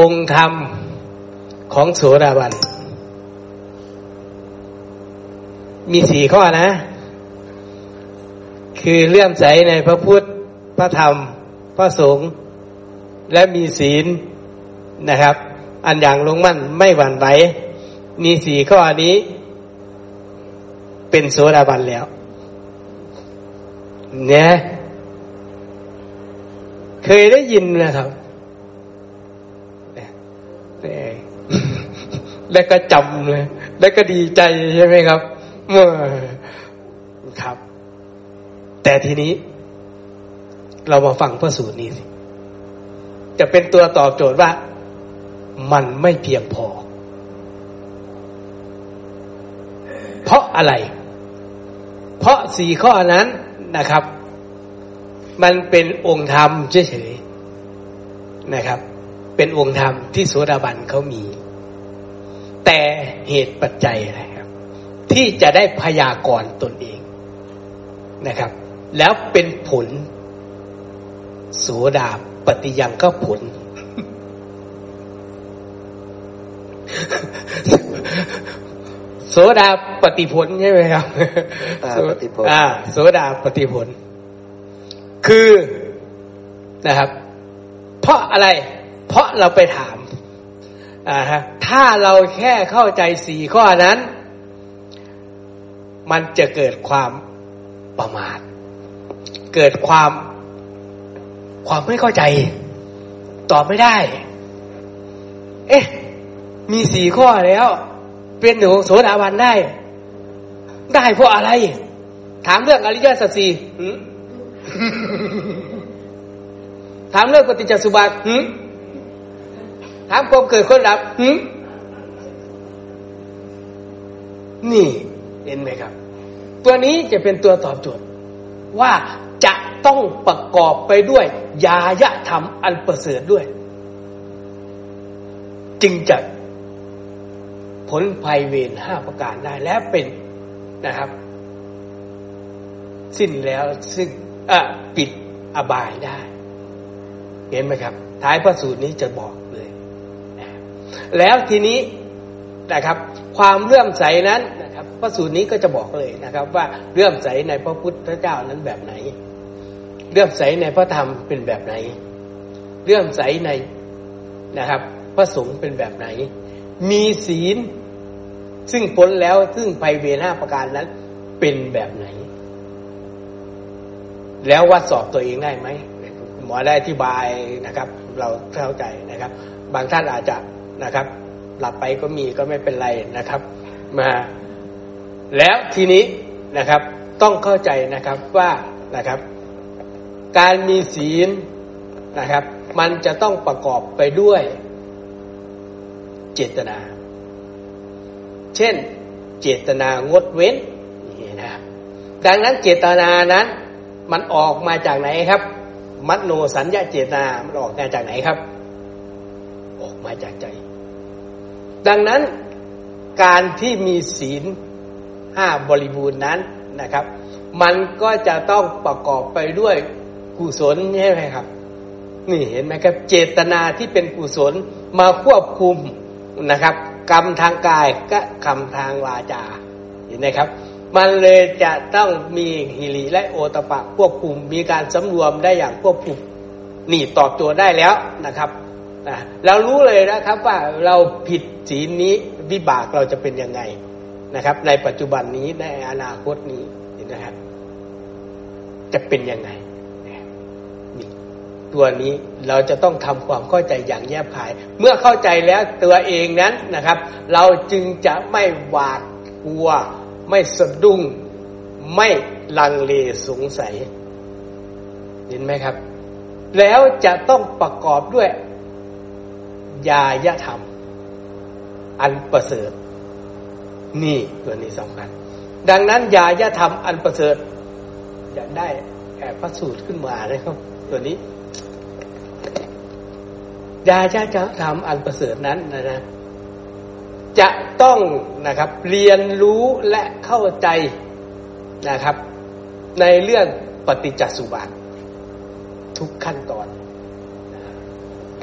องค์ธรรมของโสดาบัน มีสี่ข้อนะ คือเลื่อมใสในพระพุทธ พระธรรม พระสงฆ์และมีศีลนะครับ อันอย่างลงมั่นไม่หวั่นไหวมีสี่ข้อนี้ เป็นโสดาบันแล้ว เนี่ย เคยได้ยินนะครับ แล้วก็จำเลย แล้วก็ดีใจใช่ไหมครับเมื่อครับ แต่ทีนี้ เรามาฟังพระสูตรนี้สิจะเป็นตัวตอบโจทย์ว่า มันไม่เพียงพอ เพราะอะไร เพราะสี่ข้อนั้นนะครับ มันเป็นองค์ธรรมเฉยๆนะครับ เป็นองค์ธรรมที่โสดาบันเขามี แต่เหตุปัจจัยนะครับ ที่จะได้พยากรณ์ตนเองนะครับ แล้วเป็นผล โสดาปฏิยังก็ผล โสดาปฏิผลใช่ไหมครับปฏิผลอ่าโสดาปฏิผล คือนะครับ เพราะอะไร เพราะเราไปถามอ่าฮะถ้าเราแค่เข้าใจสี่ข้อนั้น มันจะเกิดความประมาท เกิดความความไม่เข้าใจ ตอบไม่ได้ เอ๊ะ มีสี่ข้อแล้ว เป็นหนูโสดาบันได้ ได้เพราะอะไร ถามเรื่องอริยสัจสี่ถามเรื่องปฏิจจสุบัติ ถามความเกิดคนดับหืนี่เห็นไหมครับ ตัวนี้จะเป็นตัวตอบโจทย์ว่าจะต้องประกอบไปด้วย ยายะธรรมอันประเสริฐด้วย จึงจะผลภัยเวรห้าประการได้และเป็นนะครับ สิ้นแล้วซึ่งปิดอบายได้ เห็นไหมครับ ท้ายพระสูตรนี้จะบอกเลย แล้วทีนี้นะครับ ความเลื่อมใสนั้นนะครับพระสูตรนี้ก็จะบอกเลยนะครับ ว่าเลื่อมใสในพระพุทธเจ้านั้นแบบไหน เลื่อมใสในพระธรรมเป็นแบบไหน เลื่อมใสในนะครับ พระสงฆ์เป็นแบบไหน มีศีล ซึ่งพ้นแล้วซึ่งไปเวรห้าประการนั้น เป็นแบบไหน แล้ววัดสอบตัวเองได้ไหมหมอได้อธิบายนะครับ เราเข้าใจนะครับ บางท่านอาจจะ นะครับ หลับไปก็มีก็ไม่เป็นไรนะครับ มา แล้วทีนี้นะครับต้องเข้าใจนะครับว่านะครับ การมีศีลนะครับ มันจะต้องประกอบไปด้วยเจตนา เช่น เจตนางดเว้นนี่นะครับดังนั้นเจตนานั้น มันออกมาจากไหนครับ มัโนสัญญาเจตนามันออกมาจากไหนครับ ออกมาจากใจ ดังนั้นการที่มีศีลห้าบริบูรณ์นั้นนะครับ มันก็จะต้องประกอบไปด้วยกุศลใช่ไหมครับ นี่เห็นไหมครับ เจตนาที่เป็นกุศลมาควบคุมนะครับ กรรมทางกายก็กรรมทางวาจาเห็นไหมครับ มันเลยจะต้องมีฮิริและโอตปะควบคุมมีการสำรวมได้อย่างควบคุมนี่ตอบตัวได้แล้วนะครับ เรารู้เลยนะครับว่าเราผิดศีลนี้วิบากเราจะเป็นยังไงนะครับ ในปัจจุบันนี้ในอนาคตนี้นะครับ จะเป็นยังไงตัวนี้เราจะต้องทำความเข้าใจอย่างแยบคาย เมื่อเข้าใจแล้วตัวเองนั้นนะครับ เราจึงจะไม่หวาดกลัว ไม่สะดุ้ง ไม่ลังเลสงสัย เห็นไหมครับ แล้วจะต้องประกอบด้วย ยายธรรม อันประเสริฐ นี่ตัวนี้สำคัญ ดังนั้นยายธรรมอันประเสริฐจะได้แอบพระสูตรขึ้นมานะครับ ตัวนี้ยาจะจะทำอันประเสริฐนั้นนะนะจะต้องนะครับเรียนรู้และเข้าใจนะครับ ในเรื่องปฏิจจสุบานทุกขั้นตอน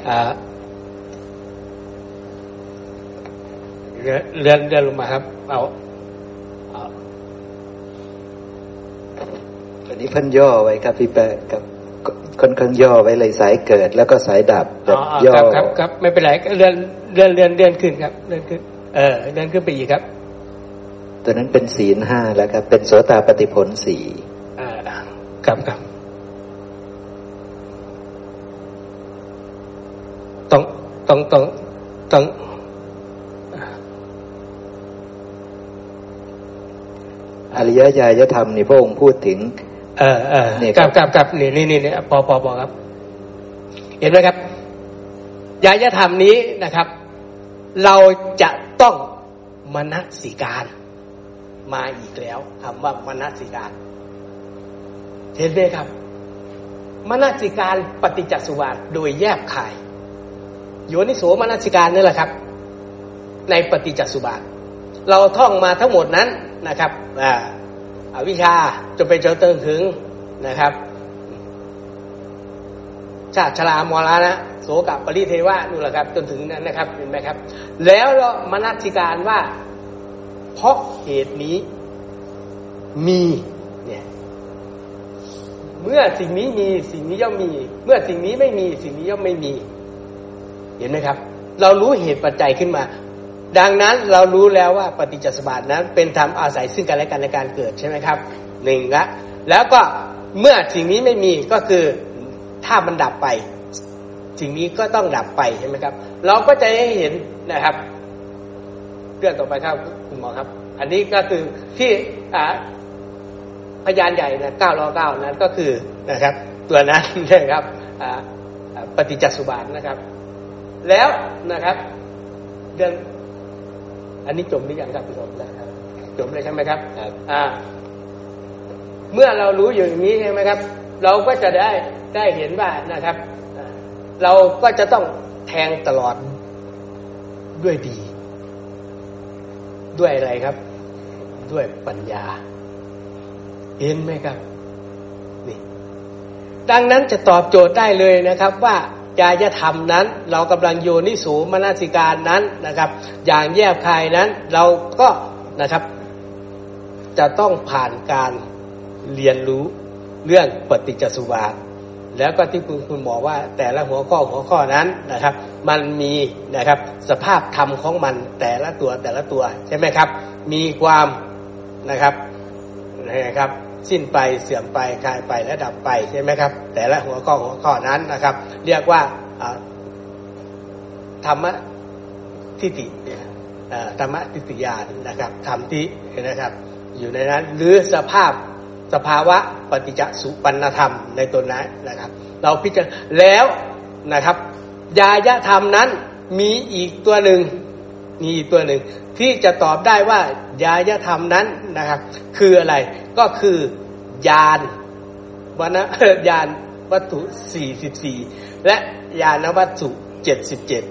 อ่า เรือนเรือนลงมาครับเอาเอาอันนี้พันย่อไว้ครับพี่แปะกับค่อนข้างย่อไว้เลยสายเกิด แล้วก็สายดับแบบย่อครับครับไม่เป็นไรเรือนเรือนเรือนเรือนขึ้นครับเรือนขึ้น เออเรือนขึ้นไปอีกครับ ตัวนั้นเป็นศีลห้าแล้วครับ เป็นโสตาปฏิผลสี่อ่าครับครับต้องต้องต้องต้อง อริยญาณธรรมนี่พระองค์พูดถึง เออเออนี่กับกับกับนี่นี่นี่พอพอพอครับ เห็นไหมครับญาณธรรมนี้นะครับ เราจะต้องมนสิการมาอีกแล้วคำว่ามนสิการ เห็นไหมครับมนสิการปฏิจจสุบาทโดยแยบขายโยนิโสมนสิการนี่แหละครับ ในปฏิจจสุบาท เราท่องมาทั้งหมดนั้น นะครับอ่าวิชาจะไปเจอเติมถึงนะครับ ชาติชรามรณะโสกับปริเทวะนู่นแหละครับ จนถึงนั้นนะครับเห็นไหมครับ แล้วเรามนัสิการว่า เพราะเหตุนี้มีเนี่ยเมื่อสิ่งนี้มีสิ่งนี้ย่อมมี เมื่อสิ่งนี้ไม่มีสิ่งนี้ย่อมไม่มี เห็นไหมครับ เรารู้เหตุปัจจัยขึ้นมา ดังนั้นเรารู้แล้วว่าปฏิจจสมบัตินั้นเป็นธรรมอาศัยซึ่งกันและกันในการเกิดใช่ไหมครับหนึ่งละแล้วก็เมื่อสิ่งนี้ไม่มีก็คือถ้ามันดับไป สิ่งนี้ก็ต้องดับไปใช่ไหมครับ เราก็จะให้เห็นนะครับเรื่องต่อไปครับคุณหมอครับ อันนี้ก็คือที่พยานใหญ่นะเก้าร้อเก้านั้นก็คือนะครับ ตัวนั้นนะครับปฏิจจสุบานนะครับ แล้วนะครับเดือน อันนี้จมหรือยังครับจมแล้วครับจมเลยใช่ไหมครับอ่า เมื่อเรารู้อย่างนี้ใช่ไหมครับ เราก็จะได้ได้เห็นว่านะครับ เราก็จะต้องแทงตลอดด้วยดี ด้วยอะไรครับ ด้วยปัญญา เห็นไหมครับ นี่ ดังนั้นจะตอบโจทย์ได้เลยนะครับว่า จายธรรมนั้น เรากำลังโยนิสูมนสิการนั้นนะครับ อย่างแยบคายนั้นเราก็นะครับ จะต้องผ่านการเรียนรู้เรื่องปฏิจจสุบาทแล้วก็ที่คุณคุณหมอว่าแต่ละหัวข้อหัวข้อนั้นนะครับ มันมีนะครับสภาพธรรมของมันแต่ละตัวแต่ละตัวใช่ไหมครับ มีความนะครับนะครับ สิ้นไปเสื่อมไปคลายไปและดับไปใช่ไหมครับ แต่ละหัวข้อหัวข้อนั้นนะครับ เรียกว่าธรรมทิฏฐิธรรมทิฏฐิญาณนะครับธรรมที่นะครับ อยู่ในนั้นหรือสภาพสภาวะปฏิจจสุปันธรรมในตัวนั้นนะครับ เราพิจารณาแล้วนะครับยายะธรรมนั้นมีอีกตัวหนึ่ง มีอีกตัวหนึ่งที่จะตอบได้ว่ายายธรรมนั้นนะครับคืออะไรก็คือยานวันะยานวัตถุสี่สิบสี่และยานวัตถุเจ็ดสิบเจ็ด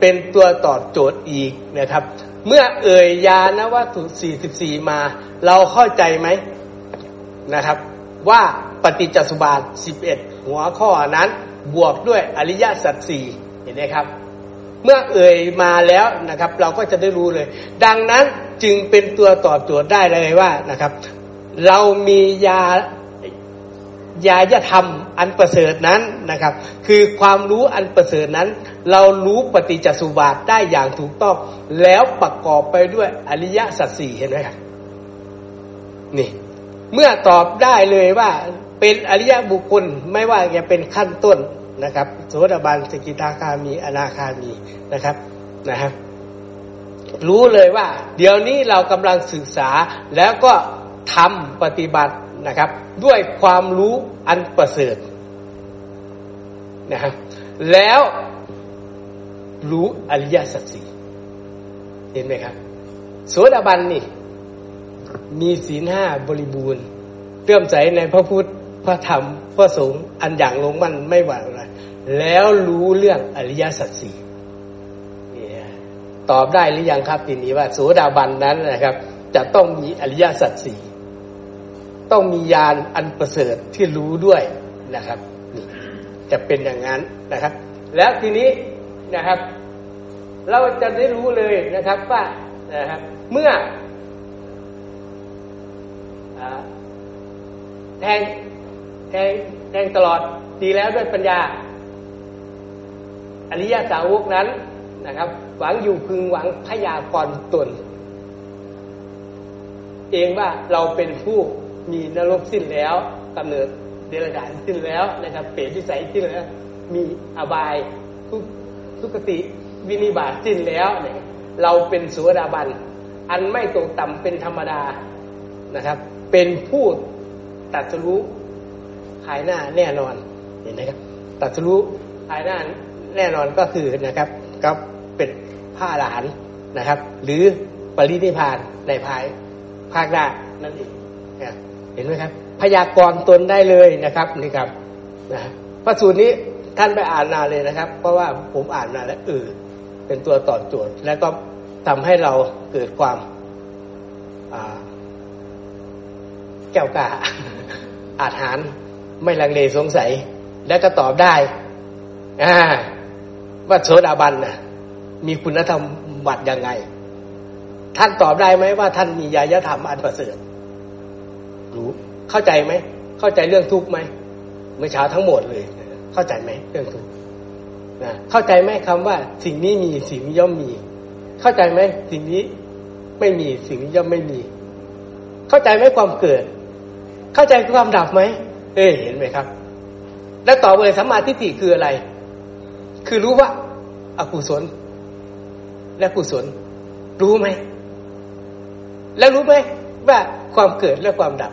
เป็นตัวตอบโจทย์อีกนะครับ เมื่อเอ่ยยานวัตถุสี่สิบสี่มา เราเข้าใจไหมนะครับ ว่าปฏิจจสุบาทสิบเอ็ดหัวข้อนั้นบวกด้วยอริยสัจสี่เห็นไหมครับ เมื่อเอ่ยมาแล้วนะครับ เราก็จะได้รู้เลย ดังนั้นจึงเป็นตัวตอบโจทย์ได้เลยว่านะครับ เรามียายายธรรมอันประเสริฐนั้นนะครับ คือความรู้อันประเสริฐนั้น เรารู้ปฏิจจสุบาทได้อย่างถูกต้อง แล้วประกอบไปด้วยอริยสัจสี่เห็นไหมครับนี่ เมื่อตอบได้เลยว่าเป็นอริยบุคคลไม่ว่าจะเป็นขั้นต้น นะครับโสดาบันสกิทาคามี อนาคามีนะครับนะครับ รู้เลยว่า เดี๋ยวนี้เรากำลังศึกษาแล้วก็ทำปฏิบัตินะครับ ด้วยความรู้อันประเสริฐนะครับแล้วรู้อริยสัจสี่เห็นไหมครับโสดาบันนี่ มีศีลห้าบริบูรณ์เลื่อมใสในพระพุทธ พระธรรมพระสงฆ์อันอย่างลงมันไม่หวั่นอะไรแล้วรู้เรื่องอริยสัจสี่ตอบได้หรือยังครับทีนี้ว่าโสดาบันนั้นนะครับ จะต้องมีอริยสัจสี่ต้องมีญาณอันประเสริฐที่รู้ด้วยนะครับจะเป็นอย่างนั้นนะครับ แล้วทีนี้นะครับ เราจะได้รู้เลยนะครับว่านะครับ เมื่อแทงแท งแทงตลอดดีแล้วด้วยปัญญา อริยสาวกนั้นนะครับ หวังอยู่พึงหวังพยากรตน เองว่าเราเป็นผู้มีนรกสิ้นแล้วกำเนิดเดรัจฉานสิ้นแล้วนะครับ เปรตวิสัยสิ้นแล้ว มีอบายทุกทุกติวินิบาตสิ้นแล้วเนี่ยเราเป็นสุวดาบัน อันไม่ตกต่ำเป็นธรรมดานะครับ เป็นผู้ตัดสู้ ภายหน้าแน่นอนเห็นไหมครับตัดสู้ภายหน้าแน่นอนก็คือนะครับก็เป็นผ้าหลานนะครับ หรือปรินิพานในภายภาคหน้านั่นเองเห็นไหมครับ พยากรณ์ตนได้เลยนะครับนี่ครับนะพระสูตรนี้ท่านไปอ่านนานเลยนะครับ เพราะว่าผมอ่านมาแล้วเออเป็นตัวตอบโจทย์ และก็ทำให้เราเกิดความแก้วกล้าอาหาร ไม่ลังเลสงสัย และก็ตอบได้ว่าโสดาบันน่ะ มีคุณธรรมบัตรยังไง ท่านตอบได้ไหมว่าท่านมียายธรรมอันประเสริฐรู้เข้าใจไหม เข้าใจเรื่องทุกข์ไหมเมื่อเช้าทั้งหมดเลย เข้าใจไหมเรื่องทุกข์นะเข้าใจไหมคำว่า สิ่งนี้มีสิ่งนี้ย่อมมี เข้าใจไหมสิ่งนี้ไม่มีสิ่งนี้ย่อมไม่มี เข้าใจไหมความเกิด เข้าใจความดับไหม เอ้เห็นไหมครับ แล้วต่อเลยสัมมาทิฏฐิคืออะไร คือรู้ว่าอากุศล และกุศล รู้ไหม แล้วรู้ไหมว่าความเกิดและความดับ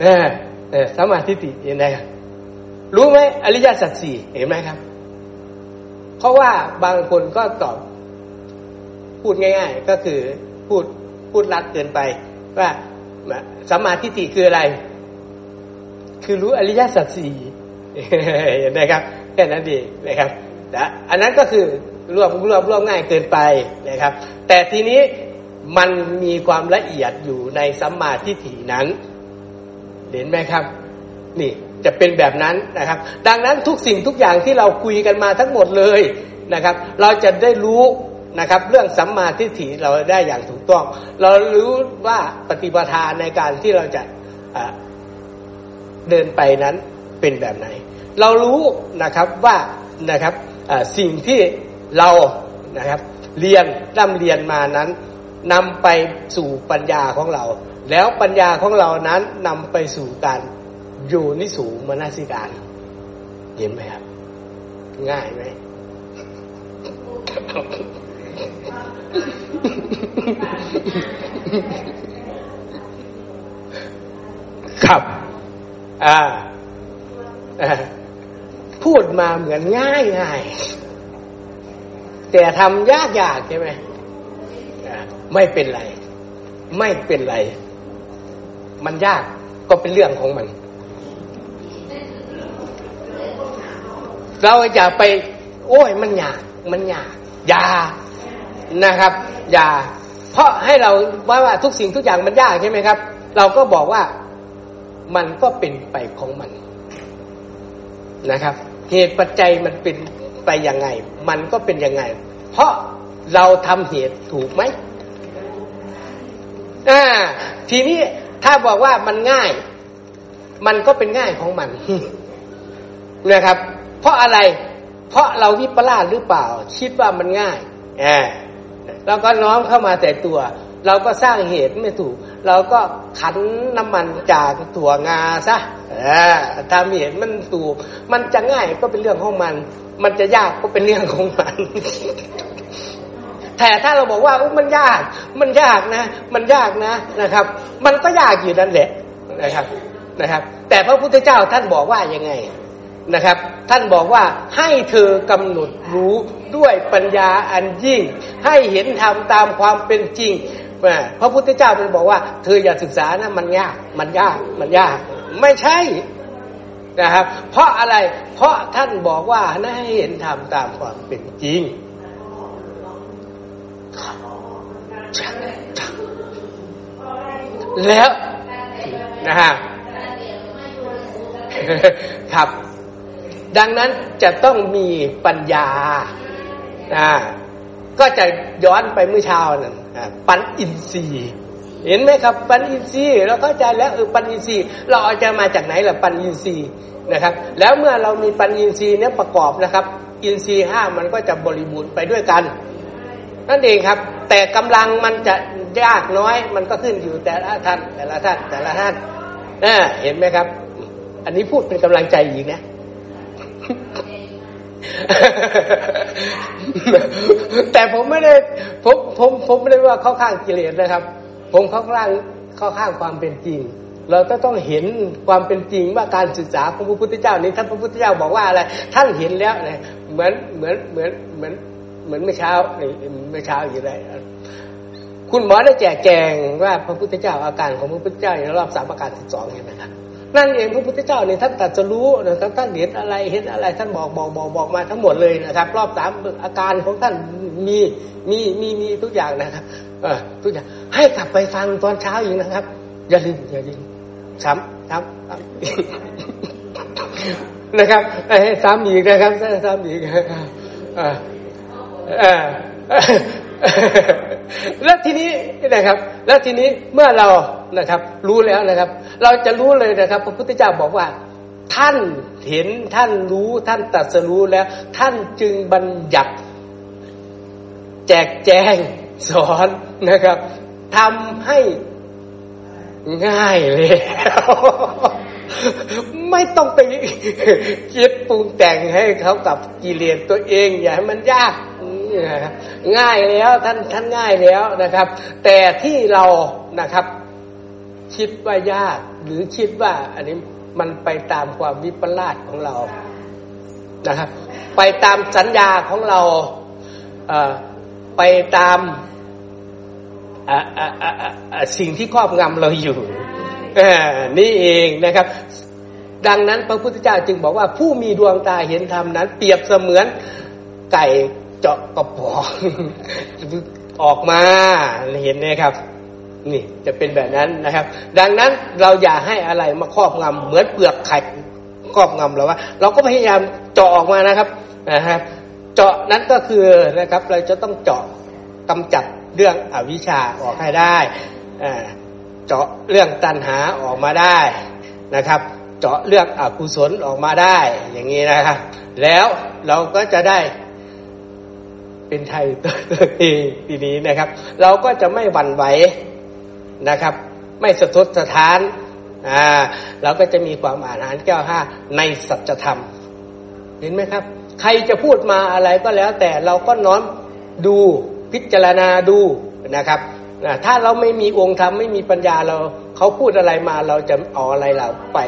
เออเออสัมมาทิฏฐิเห็นไหมครับรู้ไหมอริยสัจสี่เห็นไหมครับ เพราะว่าบางคนก็ตอบพูดง่าย ๆ ก็คือพูดพูดรัดเกินไปว่าสัมมาทิฏฐิคืออะไร คือรู้อริยสัจสี่นไหมครับแค่นั้นเองนะครับแต่อันนั้นก็คือรวมรวมรวมง่ายเกินไปนะครับ แต่ทีนี้มันมีความละเอียดอยู่ในสัมมาทิฏฐินั้น เห็นไหมครับ นี่จะเป็นแบบนั้นนะครับ ดังนั้นทุกสิ่งทุกอย่างที่เราคุยกันมาทั้งหมดเลยนะครับ เราจะได้รู้นะครับ เรื่องสัมมาทิฏฐิเราได้อย่างถูกต้อง เรารู้ว่าปฏิปทาในการที่เราจะ เดินไปนั้นเป็นแบบไหน เรารู้นะครับว่านะครับสิ่งที่เรานะครับเรียนร่ำเรียนมานั้นนำไปสู่ปัญญาของเรา แล้วปัญญาของเรานั้นนำไปสู่การอยู่นิสูมนสิการ เห็นไหมครับ ง่ายไหม ดมาเหมือนง่ายง่ายแต่ทำยากยากใช่ไหมไม่เป็นไร ไม่เป็นไร มันยากก็เป็นเรื่องของมัน เราอย่าไป โอ้ยมันยาก มันยากอย่านะครับ อย่า เพราะให้เราว่าว่าทุกสิ่งทุกอย่างมันยากใช่ไหมครับ เราก็บอกว่ามันก็เป็นไปของมันนะครับ เหตุปัจจัยมันเป็นไปยังไง มันก็เป็นยังไง เพราะเราทำเหตุถูกไหมอ่าทีนี้ถ้าบอกว่ามันง่าย มันก็เป็นง่ายของมันนะครับ เพราะอะไร เพราะเราวิปลาสหรือเปล่า คิดว่ามันง่ายแอบเราก็น้อมเข้ามาแต่ตัว เราก็สร้างเหตุไม่ถูก เราก็ขันน้ำมันจากถั่วงาซะทำเหตุมันถูก มันจะง่ายก็เป็นเรื่องของมัน มันจะยากก็เป็นเรื่องของมันแต่ถ้าเราบอกว่ามันยาก มันยากนะ มันยากนะนะครับ มันก็ยากอยู่นั่นแหละนะครับนะครับ แต่พระพุทธเจ้าท่านบอกว่ายังไงนะครับ ท่านบอกว่าให้เธอกำหนดรู้ด้วยปัญญาอันยิ่ง ให้เห็นธรรมตามความเป็นจริง พระพุทธเจ้ามันบอกว่า เธออย่าศึกษานะมันยาก มันยาก มันยาก ไม่ใช่นะครับ เพราะอะไร เพราะท่านบอกว่าให้เห็นธรรมตามความเป็นจริงแล้วนะฮะครับ ดังนั้นจะต้องมีปัญญาอ่าก็จะย้อนไปเมื่อเช้านั่น ปันอินทรีย์เห็นไหมครับ ปันอินทรีย์เราเข้าใจแล้วเออปันอินทรีย์เราเอาจะมาจากไหนล่ะปันอินทรีย์นะครับ แล้วเมื่อเรามีปันอินทรีย์เนี้ยประกอบนะครับ อินทรีย์ห้ามันก็จะบริบูรณ์ไปด้วยกัน นั่นเองครับ แต่กำลังมันจะยากน้อยมันก็ขึ้นอยู่แต่ละท่านแต่ละท่านแต่ละท่านเห็นไหมครับ อันนี้พูดเป็นกำลังใจอีกนะ แต่ผมไม่ได้ผมผมผมไม่ได้ว่าเข้าข้างกิเลสนะครับ ผมเข้าข้างเข้าข้างความเป็นจริง เราต้องต้องเห็นความเป็นจริงว่าการศึกษาของพระพุทธเจ้านี้ท่านพระพุทธเจ้าบอกว่าอะไร ท่านเห็นแล้วเนี่ยเหมือนเหมือนเหมือนเหมือนเหมือนเมื่อเช้าเมื่อเช้าอยู่ไรคุณหมอได้แจกแจงว่าพระพุทธเจ้าอาการของพระพุทธเจ้าในรอบสามอาการสิบสองเห็นไหมครับ นั่นเองพระพุทธเจ้าเนี่ยท่านตัดจะรู้นะครับท่านเห็นอะไรเห็นอะไร ท่านบอกบอกบอกบอกมาทั้งหมดเลยนะครับ รอบสามอาการของท่านมีมีมีมีทุกอย่างนะครับเออทุกอย่างให้กลับไปฟังตอนเช้าอีกนะครับ อย่าลืมอย่าลืมซ้ำซ้ำนะครับให้ซ้ำอีกนะครับซ้ำอีกอ่าอ่า แล้วทีนี้นะครับ แล้วทีนี้เมื่อเรานะครับ รู้แล้วนะครับ เราจะรู้เลยนะครับ พระพุทธเจ้าบอกว่า ท่านเห็นท่านรู้ท่านตัดสรู้แล้ว ท่านจึงบัญญัติ แจกแจงสอนนะครับทำให้ง่ายเลยไม่ต้องไปคิดปรุงแต่งให้เขากับกิเลสตัวเอง อย่าให้มันยาก ง่ายแล้วท่านท่านง่ายแล้วนะครับ แต่ที่เรานะครับ คิดว่ายาก หรือคิดว่า อันนี้มันไปตามความวิปลาสของเรานะครับ ไปตามสัญญาของเราไปตามสิ่งที่ครอบงำเราอยู่นี่เองนะครับ ดังนั้นพระพุทธเจ้าจึงบอกว่าผู้มีดวงตาเห็นธรรมนั้น เปรียบเสมือนไก่ จาะกระป๋องออกมาเห็นไหมครับ นี่จะเป็นแบบนั้นนะครับ ดังนั้นเราอย่าให้อะไรมาครอบงำเหมือนเปลือกไข่ครอบงำเราว่า เราก็พยายามเจาะออกมานะครับนะฮะเจาะนั้นก็คือนะครับ เราจะต้องเจาะกำจัดเรื่องอวิชชาออกให้ได้เจาะเรื่องตัณหาออกมาได้นะครับ เจาะเรื่องอกุศลออกมาได้อย่างนี้นะครับ แล้วเราก็จะได้ เป็นไทยตัวเองทีนี้นะครับ เราก็จะไม่หวั่นไหวนะครับ ไม่สะทกสะท้านอ่าเราก็จะมีความอ่านหานแก้วห้าในสัจธรรม เห็นไหมครับ ใครจะพูดมาอะไรก็แล้ว แต่เราก็น้อมดูพิจารณาดูนะครับถ้าเราไม่มีองค์ธรรมไม่มีปัญญาเราเขาพูดอะไรมาเราจะเอาอะไรเราไป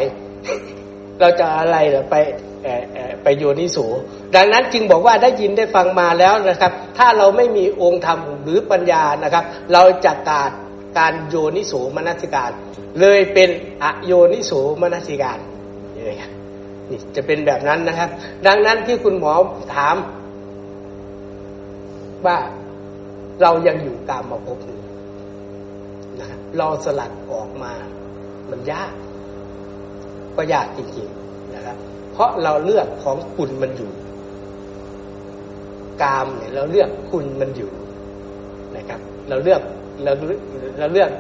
เราจะอะไรเราไป ไปโยนิสูดังนั้นจึงบอกว่าได้ยินได้ฟังมาแล้วนะครับ ถ้าเราไม่มีองค์ธรรมหรือปัญญานะครับ เราจะกาดการโยนิสูมนสิการ เลยเป็นอโยนิสูมนสิการนี่จะเป็นแบบนั้นนะครับ ดังนั้นที่คุณหมอถามว่าเรายังอยู่กามมาพบนะเราสลัดออกมา มันยาก ก็ยากจริงๆนะครับ เพราะเราเลือกของคุณมันอยู่ กามเนี่ยเราเลือกคุณมันอยู่นะครับ เราเลือกเราเราเลือก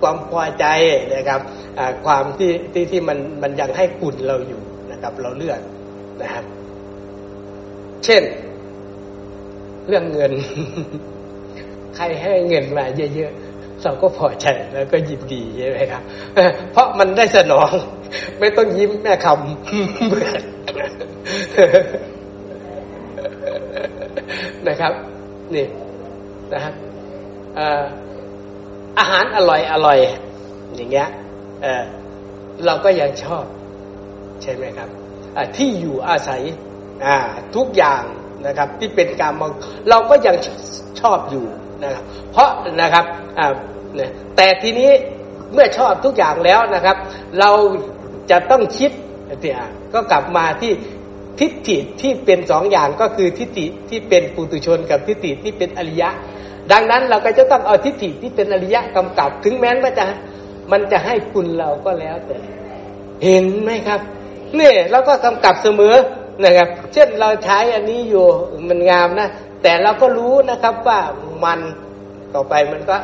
ความพอใจนะครับความที่ที่ที่มันมันยังให้คุณเราอยู่นะครับ เราเลือกนะครับ เช่น เรื่องเงิน ใครให้เงินมาเยอะๆ เราก็พอใจแล้วก็ยินดีใช่ไหมครับเพราะมันได้สนอง ไม่ต้องยิ้มแม่คำนะครับนี่นะครับอาหารอร่อยอร่อย อย่างเงี้ยเเราก็ยังชอบ ใช่ไหมครับที่อยู่อาศัยทุกอย่างนะครับ ที่เป็นการมองเราก็ยังชอบอยู่ นะครับเพราะนะครับแต่ทีนี้เมื่อชอบทุกอย่างแล้วนะครับ เราจะต้องคิดเนี่ยก็กลับมาที่ทิฏฐิที่เป็นสองอย่างก็คือทิฏฐิที่เป็นปุตุชนกับทิฏฐิที่เป็นอริยะ ดังนั้นเราก็จะต้องเอาทิฏฐิที่เป็นอริยะกำกับ ถึงแม้ว่าจะมันจะให้คุณเราก็แล้วแต่ เห็นไหมครับเนี่ยเราก็กำกับเสมอนะครับ เช่นเราใช้อันนี้อยู่มันงามนะ แต่เราก็รู้นะครับว่ามันต่อไปมันก็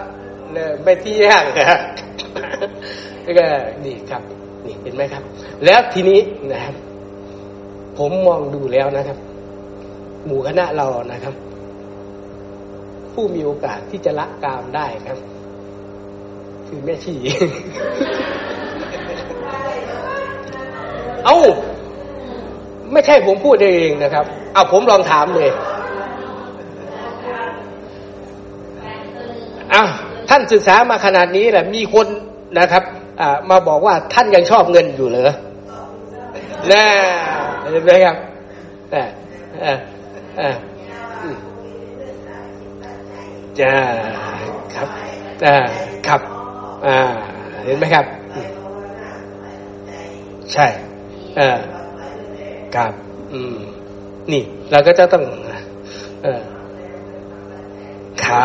ไม่เที่ยงนะก็นี่ครับ นี่เห็นไหมครับ แล้วทีนี้นะครับ ผมมองดูแล้วนะครับ หมู่คณะเรานะครับ ผู้มีโอกาสที่จะละกามได้ครับ คือแม่ชีเอา้า ไม่ใช่ผมพูดเองนะครับ เอาผมลองถามเลย อ้าวท่านศึกษามาขนาดนี้แหละมีคนนะครับมาบอกว่าท่านยังชอบเงินอยู่เหรอน่เห็นไหมครับอ่าอ่าอ่าจะครับอ่าครับอ่าเห็นไหมครับ ใช่อ่าครับอืมนี่ เราก็จะต้อง เออขา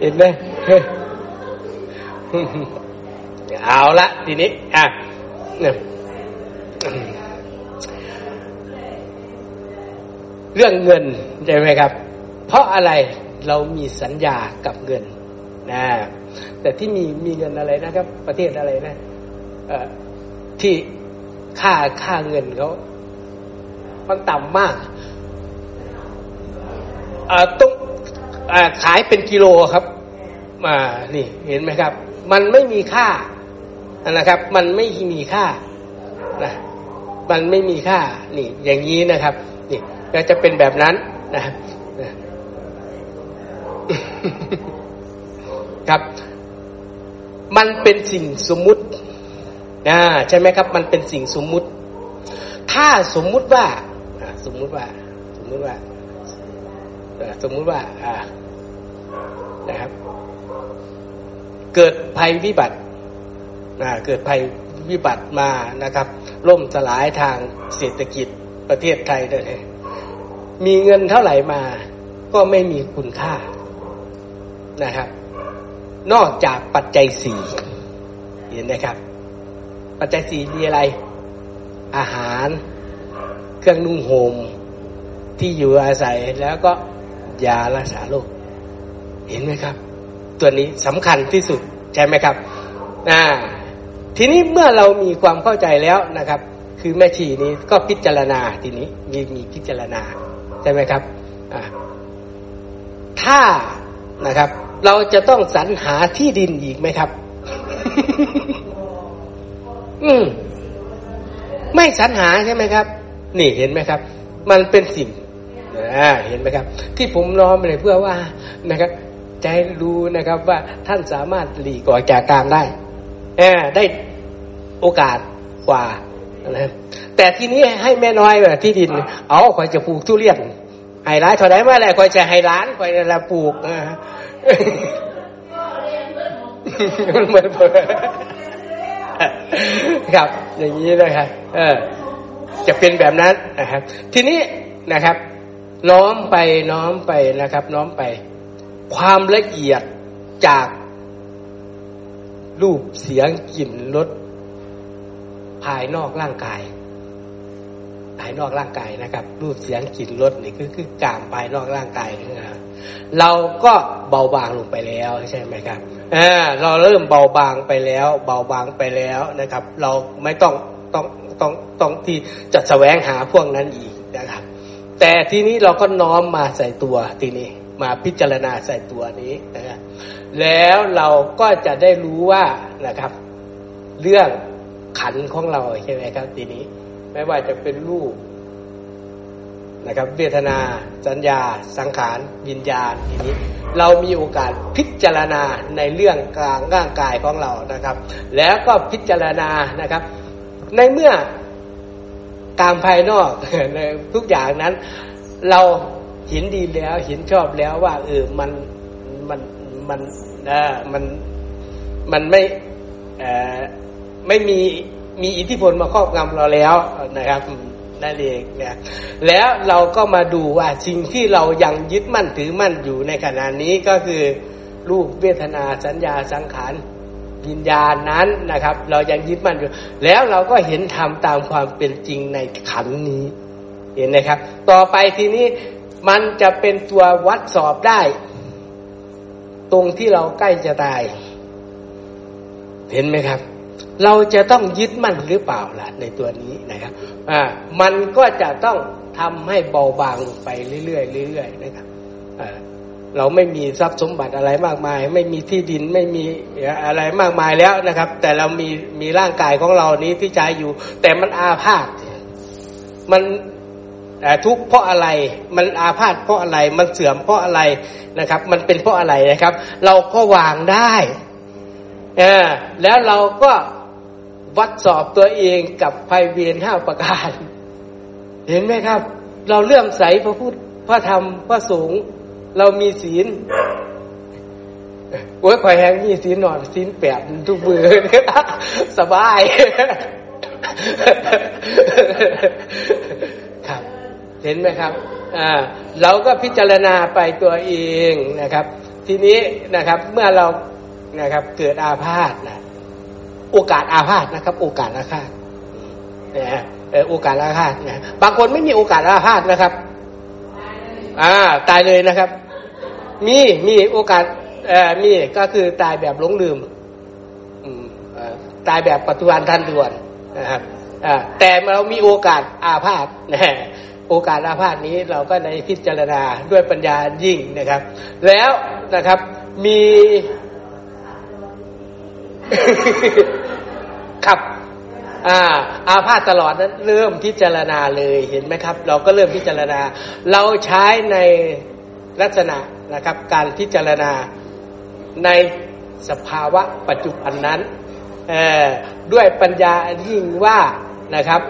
เห็นไหมเอาละทีนี้ อะเรื่องเงินใช่ไหมครับ เพราะอะไรเรามีสัญญากับเงินนะแต่ที่มีมีเงินอะไรนะครับ ประเทศอะไรนะเอที่ค่าค่าเงินเขามันต่ำมากต้อง ขายเป็นกิโลครับมานี่เห็นไหมครับ มันไม่มีค่านะครับ มันไม่มีค่านะมันไม่มีค่านี่ อย่างนี้นะครับนี่ก็จะเป็นแบบนั้นนะครับมันเป็นสิ่งสมมุตินะใช่ไหมครับ มันเป็นสิ่งสมมุติ ถ้าสมมุติว่าสมมุติว่า สมมุติว่า สมมุติว่าอ่านะครับ เกิดภัยวิบัติเกิดภัยวิบัติมานะครับ ล่มสลายทางเศรษฐกิจประเทศไทยเลยมีเงินเท่าไหร่มา ก็ไม่มีคุณค่านะครับ นอกจากปัจจัยสี่เห็นไหมครับ ปัจจัยสี่มีอะไร อาหาร เครื่องนุ่งห่มที่อยู่อาศัยแล้วก็ ยารักษาโรคเห็นไหมครับ ตัวนี้สำคัญที่สุดใช่ไหมครับอ่าทีนี้เมื่อเรามีความเข้าใจแล้วนะครับ คือแม่ชีนี้ก็พิจารณาทีนี้มีมีพิจารณาใช่ไหมครับอ่าถ้านะครับ เราจะต้องสรรหาที่ดินอีกไหมครับ อืมไม่สรรหาใช่ไหมครับ นี่เห็นไหมครับ มันเป็นสิ่ง เห็นไหมครับ ที่ผมน้อมเลยเพื่อว่านะครับใจรู้นะครับว่าท่านสามารถหลีกออกจากกามได้แอได้โอกาสกว่านะแต่ทีนี้ให้แม่น้อยแบบที่ดิน เอาคอยจะปลูกทุเรียนไฮร้านเท่าไรเมื่อไรคอยจะไฮร้านคอยจะปลูกนะเหมือนครับ อย่างนี้นะครับเออ จะเป็นแบบนั้นนะครับ ทีนี้นะครับ น้อมไปน้อมไปนะครับ น้อมไป ความละเอียดจากรูปเสียงกลิ่นรสภายนอกร่างกาย ภายนอกร่างกายนะครับ รูปเสียงกลิ่นรสนี่คือคือกามภายนอกร่างกายนะครับเราก็เบาบางลงไปแล้วใช่ไหมครับเออเราเริ่มเบาบางไปแล้ว เบาบางไปแล้วนะครับ เราไม่ต้องต้องต้องต้องที่จะแสวงหาพวกนั้นอีกนะครับ แต่ทีนี้เราก็น้อมมาใส่ตัวทีนี้มาพิจารณาใส่ตัวนี้นะครับแล้วเราก็จะได้รู้ว่านะครับ เรื่องขันของเราใช่ไหมครับ ทีนี้ ไม่ว่าจะเป็นรูปนะครับ เวทนาสัญญา สังขารวิญญาณทีนี้ เรามีโอกาสพิจารณาในเรื่องกลางร่างกายของเรานะครับ แล้วก็พิจารณานะครับ ในเมื่อ การภายนอกในทุกอย่างนั้น เราเห็นดีแล้วเห็นชอบแล้วว่าเออมันมันมันอ่ามันมันไม่เอ่อไม่มีมีอิทธิพลมาครอบงำเราแล้วนะครับนั่นเองนะแล้วเราก็มาดูว่าสิ่งที่เรายังยึดมั่นถือมั่นอยู่ในขณะนี้ก็คือรูปเวทนาสัญญาสังขาร วิญญาณนั้นนะครับ เรายังยึดมั่นอยู่ แล้วเราก็เห็นธรรมตามความเป็นจริงในขันนี้เห็นไหมครับ ต่อไปทีนี้มันจะเป็นตัววัดสอบได้ ตรงที่เราใกล้จะตาย เห็นไหมครับ เราจะต้องยึดมั่นหรือเปล่าล่ะในตัวนี้นะครับอ่ามันก็จะต้องทำให้เบาบางลงไปเรื่อยๆเรื่อยๆนะครับอ่า เราไม่มีทรัพย์สมบัติอะไรมากมาย ไม่มีที่ดินไม่มีอะไรมากมายแล้วนะครับ แต่เรามีมีร่างกายของเรานี้ที่ใช้อยู่ แต่มันอาพาธมันทุกข์เพราะอะไร มันอาพาธเพราะอะไร มันเสื่อมเพราะอะไรนะครับ มันเป็นเพราะอะไรนะครับ เราก็วางได้อแล้วเราก็วัดสอบตัวเองกับไฟเวียนห้าประการ เห็นไหมครับ เราเลื่อมใสพระพุทธพระธรรมพระสงฆ์ เรามีศีลโอ้ยข่อยแหงมีศีลนอนศีลแปดทุกมือสบาย ครับ เห็นไหมครับ อ่า เราก็พิจารณาไปตัวเองนะครับ ทีนี้นะครับ เมื่อเรานะครับ เกิดอาพาธนะโอกาสอาพาธนะครับ โอกาสอาฆาตนะโอกาสอาฆาตนะบางคนไม่มีโอกาสอาพาธนะครับ อ่า ตายเลยนะครับ มีมีโอกาสเอ่อมีก็คือตายแบบหลงลืมตายแบบปัจจุบันทันด่วนนะครับแต่เรามีโอกาสอาพาธนะโอกาสอาพาธนี้เราก็ในพิจารณาด้วยปัญญายิ่งนะครับ แล้วนะครับมีครับอ่าอาพาธตลอดนั้นเริ่มพิจารณาเลยเห็นไหมครับ เราก็เริ่มพิจารณา เราใช้ในลักษณะ นะครับ การพิจารณาในสภาวะปัจจุบันนั้นด้วยปัญญายิ่งว่านะครับ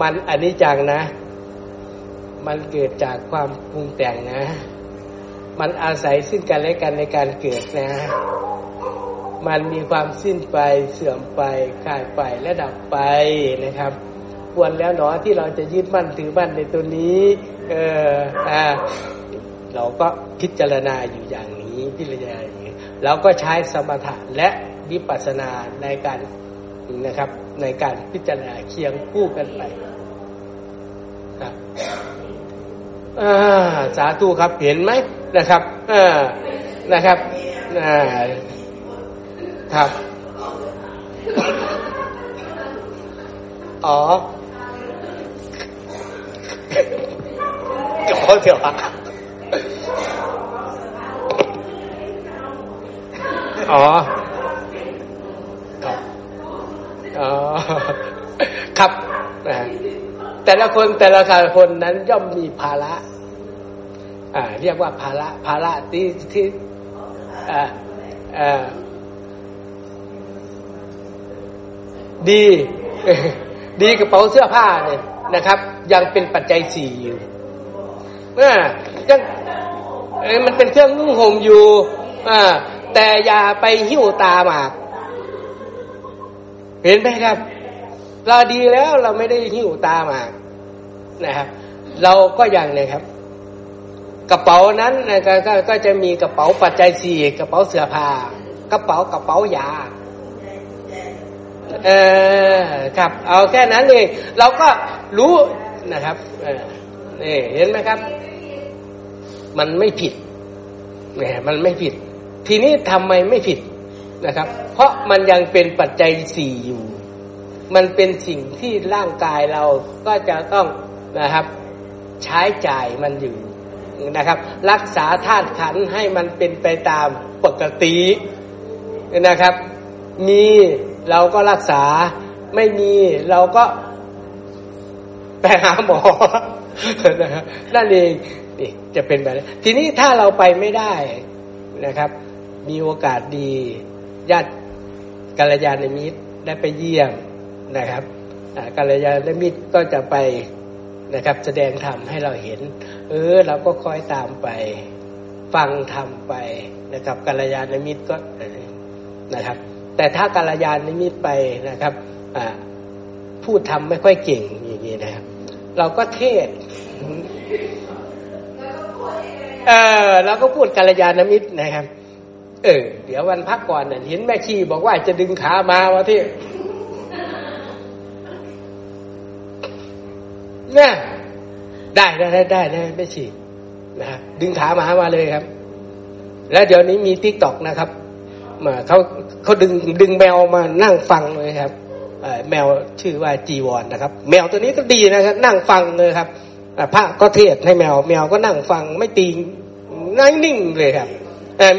มันอนิจจังนะ มันเกิดจากความปรุงแต่งนะ มันอาศัยซึ่งกันและกันในการเกิดนะ มันมีความสิ้นไปเสื่อมไปคลายไปและดับไปนะครับควรแล้วเนาะที่เราจะยึดมั่นถือมั่นในตัวนี้ เอออ่า เราก็พิจารณาอยู่อย่างนี้พิจารณาอย่างนี้เราก็ใช้สมถะและวิปัสสนาในการนะครับ ในการพิจารณาเคียงคู่กันไปครับสาธุครับเห็นไหมนะครับนะครับครับอ๋อก็เถ อ๋อครับอ๋อครับแต่ละคนแต่ละคนนั้นย่อมมีภาระอ่าเรียกว่าภาระภาระที่ที่อ่าอ่าดี ดีกระเป๋าเสื้อผ้าเนี่ยนะครับ ยังเป็นปัจจัยสี่อยู่อ่า ยังมันเป็นเครื่องนุ่งห่มอยู่อ่าแต่อย่าไปหิ้วตาหมากเห็นไหมครับ เราดีแล้วเราไม่ได้หิ้วตาหมากนะครับ เราก็อย่างเนี่ยครับ กระเป๋านั้นนะก็ก็จะมีกระเป๋าปัจจัยสี่กระเป๋าเสื้อผ้ากระเป๋ากระเป๋ายาเออครับ เอาแค่นั้นเองเราก็รู้นะครับเออนี่เห็นไหมครับ มันไม่ผิดเนี่ยมันไม่ผิด ทีนี้ทำไมไม่ผิดนะครับ เพราะมันยังเป็นปัจจัยสี่อยู่ มันเป็นสิ่งที่ร่างกายเราก็จะต้องนะครับ ใช้จ่ายมันอยู่นะครับ รักษาธาตุขันให้มันเป็นไปตามปกตินะครับ มีเราก็รักษาไม่มีเราก็ไปหาหมอนะครับนั่นเอง จะเป็นแบบนี้ทีนี้ถ้าเราไปไม่ได้นะครับ มีโอกาสดีญาติกัลยาณมิตรได้ไปเยี่ยมนะครับกัลยาณมิตรก็จะไปนะครับ แสดงธรรมให้เราเห็น เออเราก็คอยตามไป ฟังทำไปนะครับกัลยาณมิตรก็นะครับ แต่ถ้ากัลยาณมิตรไปนะครับพูดทำไม่ค่อยเก่งอย่างนี้นะครับ เราก็เทศ เออเราก็พูดกัลยาณมิตรนะครับ เออ เดี๋ยววันพักก่อนเห็นแม่ชีบอกว่าจะดึงขามาวะที่เนี่ยได้ได้ได้ได้ได้ไม่ฉีนะดึงขาหมามาเลยครับ แล้วเดี๋ยวนี้มีทิกตอกนะครับมาเขาเขาดึงดึงแมวมานั่งฟังเลยครับแมวชื่อว่าจีวอนนะครับ แมวตัวนี้ก็ดีนะครับ นั่งฟังเลยครับ พระก็เทศให้แมว แมวก็นั่งฟังไม่ตีนั่งนิ่งเลยครับ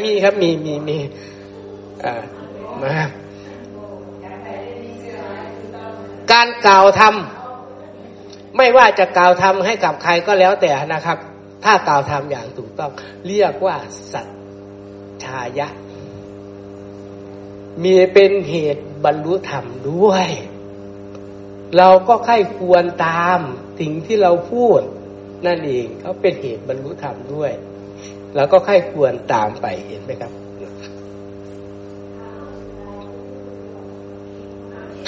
มีครับมีมีมีมาการกล่าวทำไม่ว่าจะกล่าวทำให้กับใครก็แล้วแต่นะครับ ถ้ากล่าวทำอย่างถูกต้อง เรียกว่าสัจชายะ มีเป็นเหตุบรรลุธรรมด้วย เราก็ใคร่ควรตาม สิ่งที่เราพูดนั่นเองเขาเป็นเหตุบรรลุธรรมด้วยเราก็ใครควรตามไปเห็นไหมครับ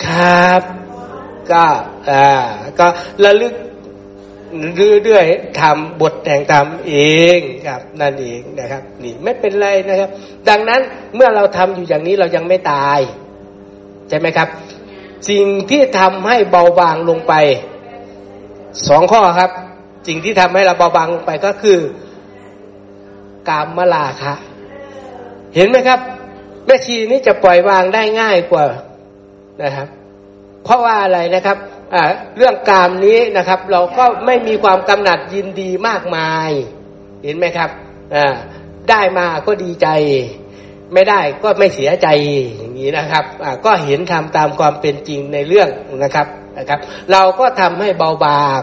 ครับ ก็อ่าก็ระลึกเรื่อยๆทำบทแต่งทำเองครับ นั่นเองนะครับ นี่ไม่เป็นไรนะครับ ดังนั้นเมื่อเราทำอยู่อย่างนี้เรายังไม่ตาย ใช่ไหมครับ สิ่งที่ทำให้เบาบางลงไป สองข้อครับสิ่งที่ทำให้เราเบาบางไปก็คือกามมลาคะ เห็นไหมครับ แม่ชีนี้จะปล่อยวางได้ง่ายกว่านะครับ เพราะว่าอะไรนะครับเรื่องกามนี้นะครับ เราก็ไม่มีความกำหนัดยินดีมากมาย เห็นไหมครับได้มาก็ดีใจ ไม่ได้ก็ไม่เสียใจอย่างนี้นะครับก็เห็นทำตามความเป็นจริงในเรื่องนะครับ นะครับ เราก็ทำให้เบาบาง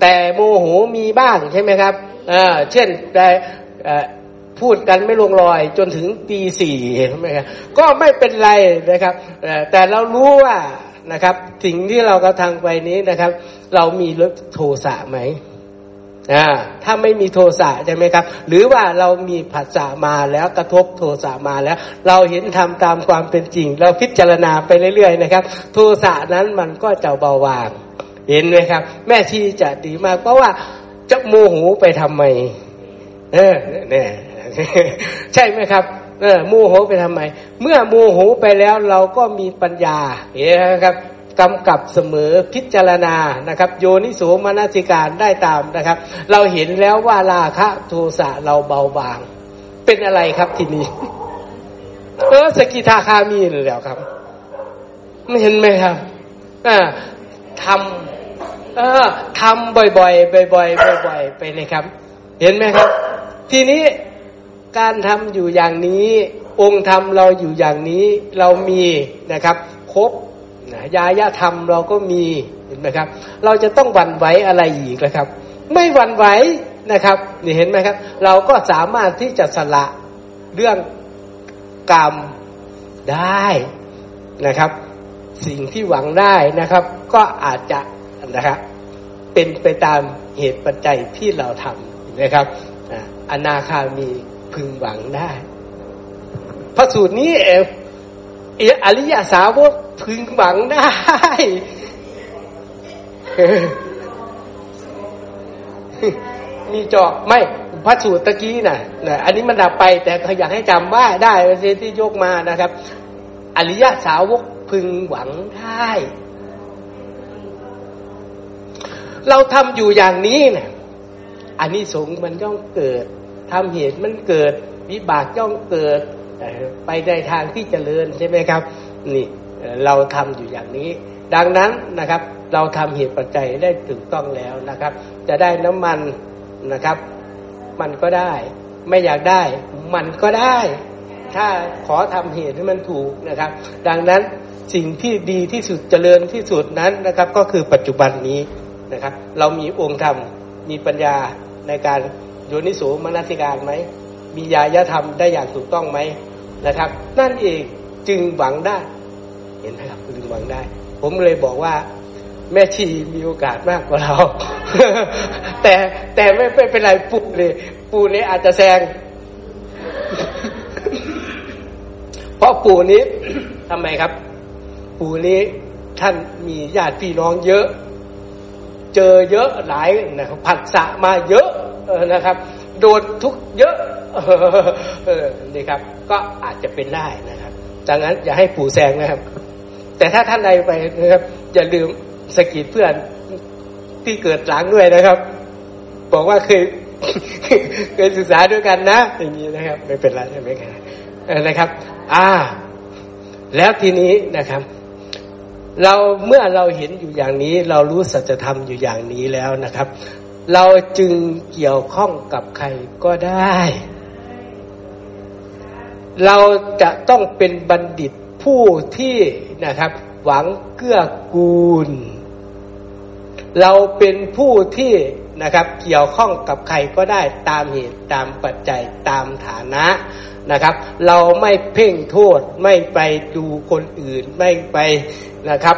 แต่โมโหมีบ้างใช่ไหมครับเช่นแต่พูดกันไม่ลงรอยจนถึงตีสี่ใช่ไหมครับก็ไม่เป็นไรนะครับแต่เรารู้ว่านะครับสิ่งที่เรากระทำไปนี้นะครับ เรามีรถโทสะไหม ถ้าไม่มีโทสะใช่ไหมครับ หรือว่าเรามีผัสสะมาแล้วกระทบโทสะมาแล้ว เราเห็นทำตามความเป็นจริง เราพิจารณาไปเรื่อยๆนะครับ โทสะนั้นมันก็จะเบาบาง เห็นไหมครับ แม่ชีจะดีมาก เพราะว่าจะโมโหไปทำไม เออเนี่ยใช่ไหมครับเออโมโหไปทำไม เมื่อโมโหไปแล้วเราก็มีปัญญาเห็นไหมครับ กำกับเสมอพิจารณานะครับ โยนิโสมนสิการได้ตามนะครับ เราเห็นแล้วว่าราคะโทสะเราเบาบาง เป็นอะไรครับทีนี้เออสกิทาคามีนแล้วครับ ไม่เห็นไหมครับอ่าทำเออทำบ่อยๆบ่อยๆบ่อยๆไปนะครับ เห็นไหมครับ ทีนี้การทำอยู่อย่างนี้ องค์ธรรมเราอยู่อย่างนี้เรามีนะครับ ครบ นะยายธรรมเราก็มีเห็นไหมครับ เราจะต้องวันไหวอะไรอีกนะครับ ไม่วันไหวนะครับนี่เห็นไหมครับ เราก็สามารถที่จะสละเรื่องกรรมได้นะครับ สิ่งที่หวังได้นะครับ ก็อาจจะนะครับเป็นไปตามเหตุปัจจัยที่เราทำนะครับอนาคามีพึงหวังได้ พระสูตรนี้เออริยสาวกพึงหวังได้มีจอไม่พระสูตรตะกี้น่ะนะอันนี้มันดับไป แต่เขาอยากให้จำว่าได้เนที่ยกมานะครับ อริยสาวกพึงหวังได้ เราทำอยู่อย่างนี้นะ่ยอันนี้สงมันย่อมเกิดทำเหตุมันเกิด วิบากย่อมเกิด ไปในทางที่เจริญใช่ไหมครับ นี่เราทำอยู่อย่างนี้ ดังนั้นนะครับ เราทำเหตุปัจจัยได้ถูกต้องแล้วนะครับ จะได้น้ำมันนะครับ มันก็ได้ ไม่อยากได้ มันก็ได้ ถ้าขอทำเหตุให้มันถูกนะครับ ดังนั้นสิ่งที่ดีที่สุดเจริญที่สุดนั้นนะครับ ก็คือปัจจุบันนี้นะครับ เรามีองค์ธรรมมีปัญญาในการโยนิสูมนสิการไหม มียายธรรมได้อย่างถูกต้องไหมนะครับ นั่นเองจึงหวังได้ เห็นไหมครับจึงหวังได้ ผมเลยบอกว่า แม่ชีมีโอกาสมากกว่าเรา แต่แต่ไม่ไม่เป็นไรปู่เลยปู่นี้อาจจะแซงเพราะปู่นี้ทำไมครับ ปู่นี้ท่านมีญาติพี่น้องเยอะ เจอเยอะหลายนะครับผัดสะมาเยอะนะครับ โดนทุกเยอะเนี่ครับ ก็อาจจะเป็นได้นะครับดังนั้นอย่าให้ปู่แซงนะครับ แต่ถ้าท่านใดไปนะครับ อย่าลืมสกิดเพื่อนที่เกิดหลังด้วยนะครับ บอกว่าเคยเคยศึกษาด้วยกันนะ อย่างนี้นะครับ ไม่เป็นไรใช่ไหมครับนะครับ อ่า แล้วทีนี้นะครับ เราเมื่อเราเห็นอยู่อย่างนี้ เรารู้สัจธรรมอยู่อย่างนี้แล้วนะครับ เราจึงเกี่ยวข้องกับใครก็ได้ เราจะต้องเป็นบัณฑิตผู้ที่นะครับ หวังเกื้อกูล เราเป็นผู้ที่นะครับเกี่ยวข้องกับใครก็ได้ตามเหตุตามปัจจัยตามฐานะ นะครับ เราไม่เพ่งโทษไม่ไปดูคนอื่นไม่ไปนะครับ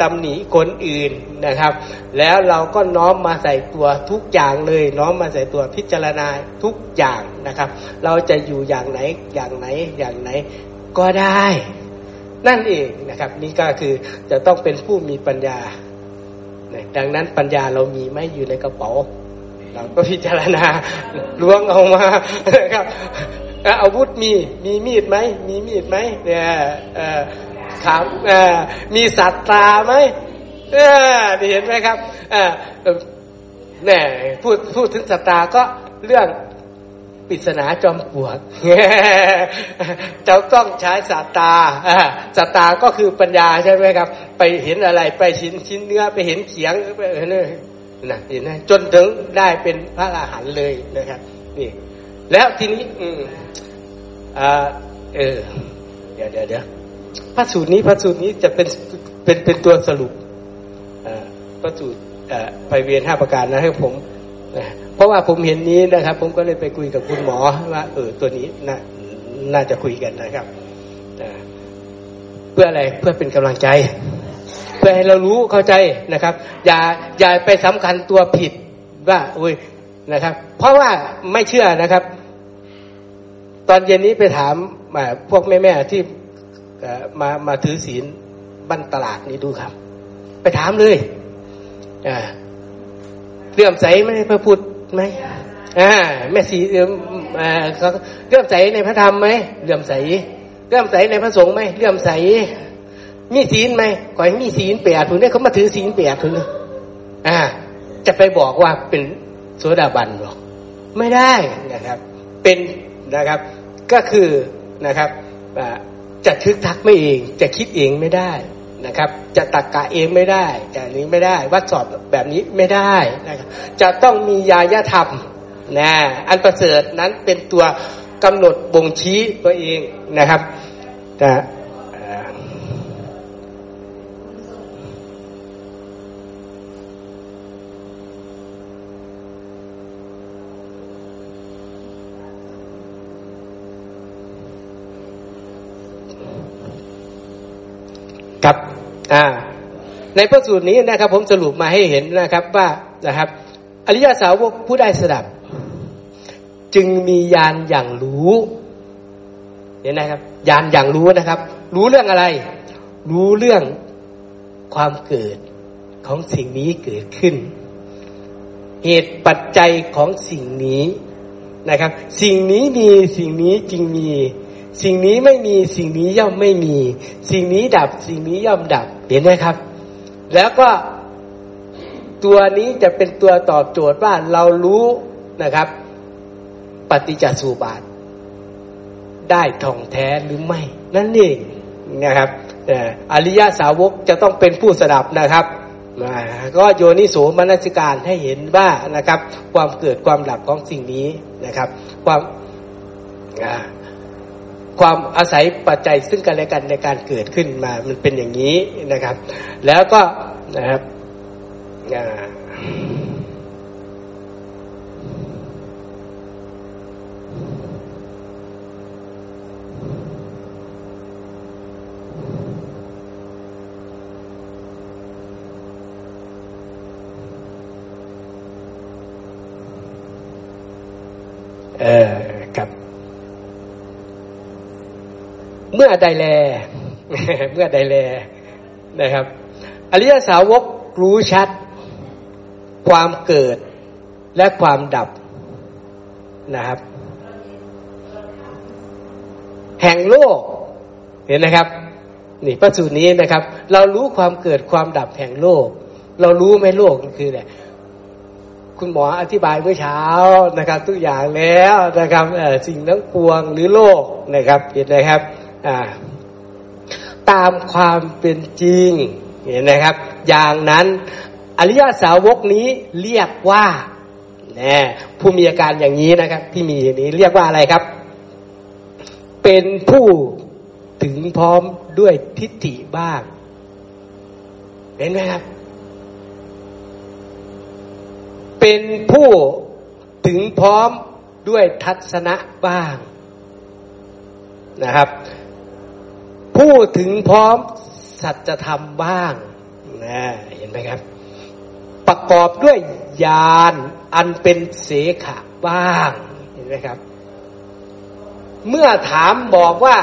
ตำหนิคนอื่นนะครับ แล้วเราก็น้อมมาใส่ตัวทุกอย่างเลย น้อมมาใส่ตัวพิจารณาทุกอย่างนะครับ เราจะอยู่อย่างไหนอย่างไหนอย่างไหนก็ได้ นั่นเองนะครับ นี่ก็คือจะต้องเป็นผู้มีปัญญาดังนั้นปัญญาเรามีไหมอยู่ในกระเป๋า เราก็พิจารณาล้วงออกมาครับอาวุธมีมีมีดไหมมีมีดไหมเนี่ยถามมีสัตว์ตาไหมเห็นไหมครับแน่พูดพูดถึงสัตตาก็เรื่องปริศนาจอมปวดจะต้องใช้สัตตาสัตตาก็คือปัญญาใช่ไหมครับ ไปเห็นอะไร ไปชิ้นชิ้นเนื้อ ไปเห็นเขียงไปเห็น นะเห็นไหมจนถึงได้เป็นพระอรหันต์เลยนะครับ นี่ แล้วทีนี้ อืมอ่าเออ เดี๋ยวเดี๋ยวเดี๋ยวพระสูตรนี้พระสูตรนี้จะเป็นเป็นเป็นตัวสรุปพระสูตรไปเวียนห้าประการนะให้ผมเพราะว่าผมเห็นนี้นะครับ ผมก็เลยไปคุยกับคุณหมอว่าเออตัวนี้น่าน่าจะคุยกันนะครับเพื่ออะไรเพื่อเป็นกำลังใจ พื่อให้เรารู้เข้าใจนะครับ อย่าอย่าไปสำคัญตัวผิดว่าโอ้ยนะครับ เพราะว่าไม่เชื่อนะครับ ตอนเย็นนี้ไปถามพวกแม่ๆที่มามาถือศีลบันตลาดนี้ดูครับ ไปถามเลยเลื่อมใสไหมพระพุทธไหมอ่าแม่สีเลื่อมเลื่อมใสในพระธรรมไหมเลื่อมใสเลื่อมใสในพระสงฆ์ไหมเลื่อมใส มีศีลไหมขอให้มีศีลเปียดถุนเนี่ยเขามาถือศีลเปียดถุนอ่า จะไปบอกว่าเป็นโสดาบันหรอกไม่ได้นะครับ เป็นนะครับ ก็คือนะครับจะทึกทักไม่เอง จะคิดเองไม่ได้นะครับ จะตักกะเองไม่ได้จะนี้ไม่ได้วัดสอบแบบนี้ไม่ได้นะครับ จะต้องมียายธรรมนะอันประเสริฐนั้นเป็นตัวกำหนดบ่งชี้ตัวเองนะครับแต่ ครับอ่าในพระสูตรนี้นะครับ ผมสรุปมาให้เห็นนะครับว่านะครับ อริยสาวกผู้ได้สดับ จึงมียานอย่างรู้เห็นนะครับยานอย่างรู้นะครับ รู้เรื่องอะไร รู้เรื่องความเกิดของสิ่งนี้เกิดขึ้น เหตุปัจจัยของสิ่งนี้นะครับ สิ่งนี้มีสิ่งนี้จึงมี สิ่งนี้ไม่มีสิ่งนี้ย่อมไม่มี สิ่งนี้ดับ สิ่งนี้ย่อมดับเห็นไหมครับ แล้วก็ตัวนี้จะเป็นตัวตอบโจทย์ว่าเรารู้นะครับ ปฏิจจสุบาท ได้ท่องแท้หรือไม่ นั่นเองนะครับอริยาสาวกจะต้องเป็นผู้สดับนะครับก็โยนิโสมนสิการให้เห็นว่านะครับ ความเกิดความดับของสิ่งนี้นะครับ ความ ความอาศัยปัจจัยซึ่งกันและกันในการเกิดขึ้นมา มันเป็นอย่างนี้นะครับ แล้วก็นะครับเออ เมื่อใดแล เมื่อใดแลนะครับ อริยสาวกรู้ชัด ความเกิดและความดับนะครับ แห่งโลก เห็นนะครับ นี่พระสูตรนี้นะครับ เรารู้ความเกิดความดับแห่งโลก เรารู้ไหมโลกคืออะไรคุณหมออธิบายเมื่อเช้านะครับ ทุกอย่างแล้วนะครับสิ่งทั้งปวงหรือโลกนะครับเห็นไหมครับ ตามความเป็นจริงเห็นไหมครับ อย่างนั้นอริยสาวกนี้เรียกว่าน่ผู้มีอาการอย่างนี้นะครับ ที่มีอย่างนี้เรียกว่าอะไรครับ เป็นผู้ถึงพร้อมด้วยทิฏฐิบ้าง เห็นไหมครับ เป็นผู้ถึงพร้อมด้วยทัศนะบ้างนะครับ ผู้ถึงพร้อมสัจธรรมบ้างนะเห็นไหมครับ ประกอบด้วยญาณอันเป็นเสขะบ้างเห็นไหมครับ เมื่อถามบอกว่า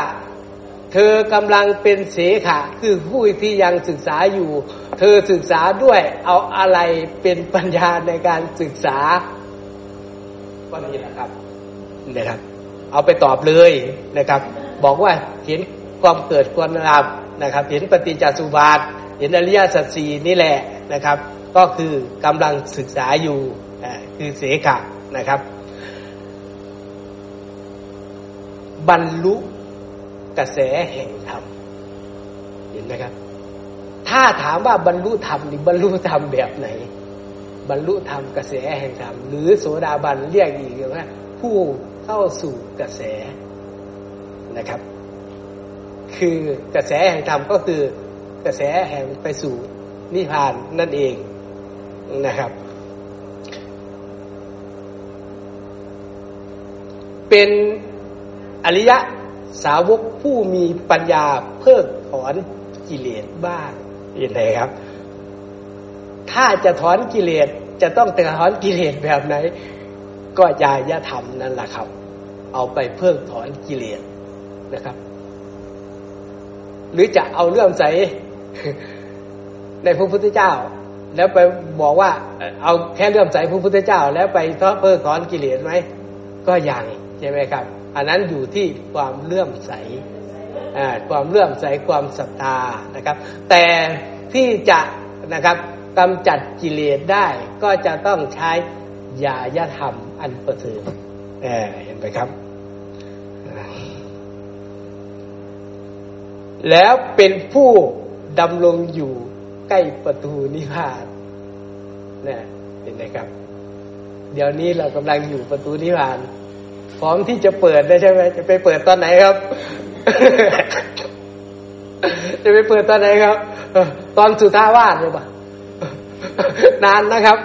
เธอกำลังเป็นเสขะ คือผู้ที่ยังศึกษาอยู่ เธอศึกษาด้วยเอาอะไรเป็นปัญญาในการศึกษาก็นี่แหละครับนะครับ เอาไปตอบเลยนะครับ บอกว่าเห็น ความเกิดความดับนะครับ เห็นปฏิจจสุบาท เห็นอริยสัจสี่นี่แหละนะครับ ก็คือกำลังศึกษาอยู่คือเสขะนะครับ บรรลุกระแสแห่งธรรมเห็นไหมครับ ถ้าถามว่าบรรลุธรรมนี่บรรลุธรรมแบบไหน บรรลุธรรมกระแสแห่งธรรมหรือโสดาบันเรียกอีกว่าผู้เข้าสู่กระแสนะครับ คือกระแสแห่งธรรมก็คือกระแสแห่งไปสู่นิพพานนั่นเองนะครับ เป็นอริยะสาวกผู้มีปัญญาเพิกถอนกิเลสบ้างยังไงครับ ถ้าจะถอนกิเลสจะต้องถอนกิเลสแบบไหน ก็ยายธรรมนั่นแหละครับ เอาไปเพิ่มถอนกิเลสนะครับ หรือจะเอาเรื่องใสในพระพุทธเจ้า แล้วไปบอกว่า เอาแค่เรื่องใสพระพุทธเจ้า แล้วไปเพิ่มถอนกิเลสไหมก็ยังใช่ไหมครับ อันนั้นอยู่ที่ความเลื่อมใสความเลื่อมใสความศรัทธานะครับ แต่ที่จะนะครับกำจัดกิเลสได้ก็จะต้องใช้ยายธรรมอันประเสริฐเห็นไหมครับ แล้วเป็นผู้ดำรงอยู่ใกล้ประตูนิพพานนี่เห็นไหมครับ เดี๋ยวนี้เรากำลังอยู่ประตูนิพพาน พร้อมที่จะเปิดได้ใช่ไหมจะไปเปิดตอนไหนครับ จะไปเปิดตอนไหนครับ ตอนสุทาวาสหรือเปล่านานนะครับ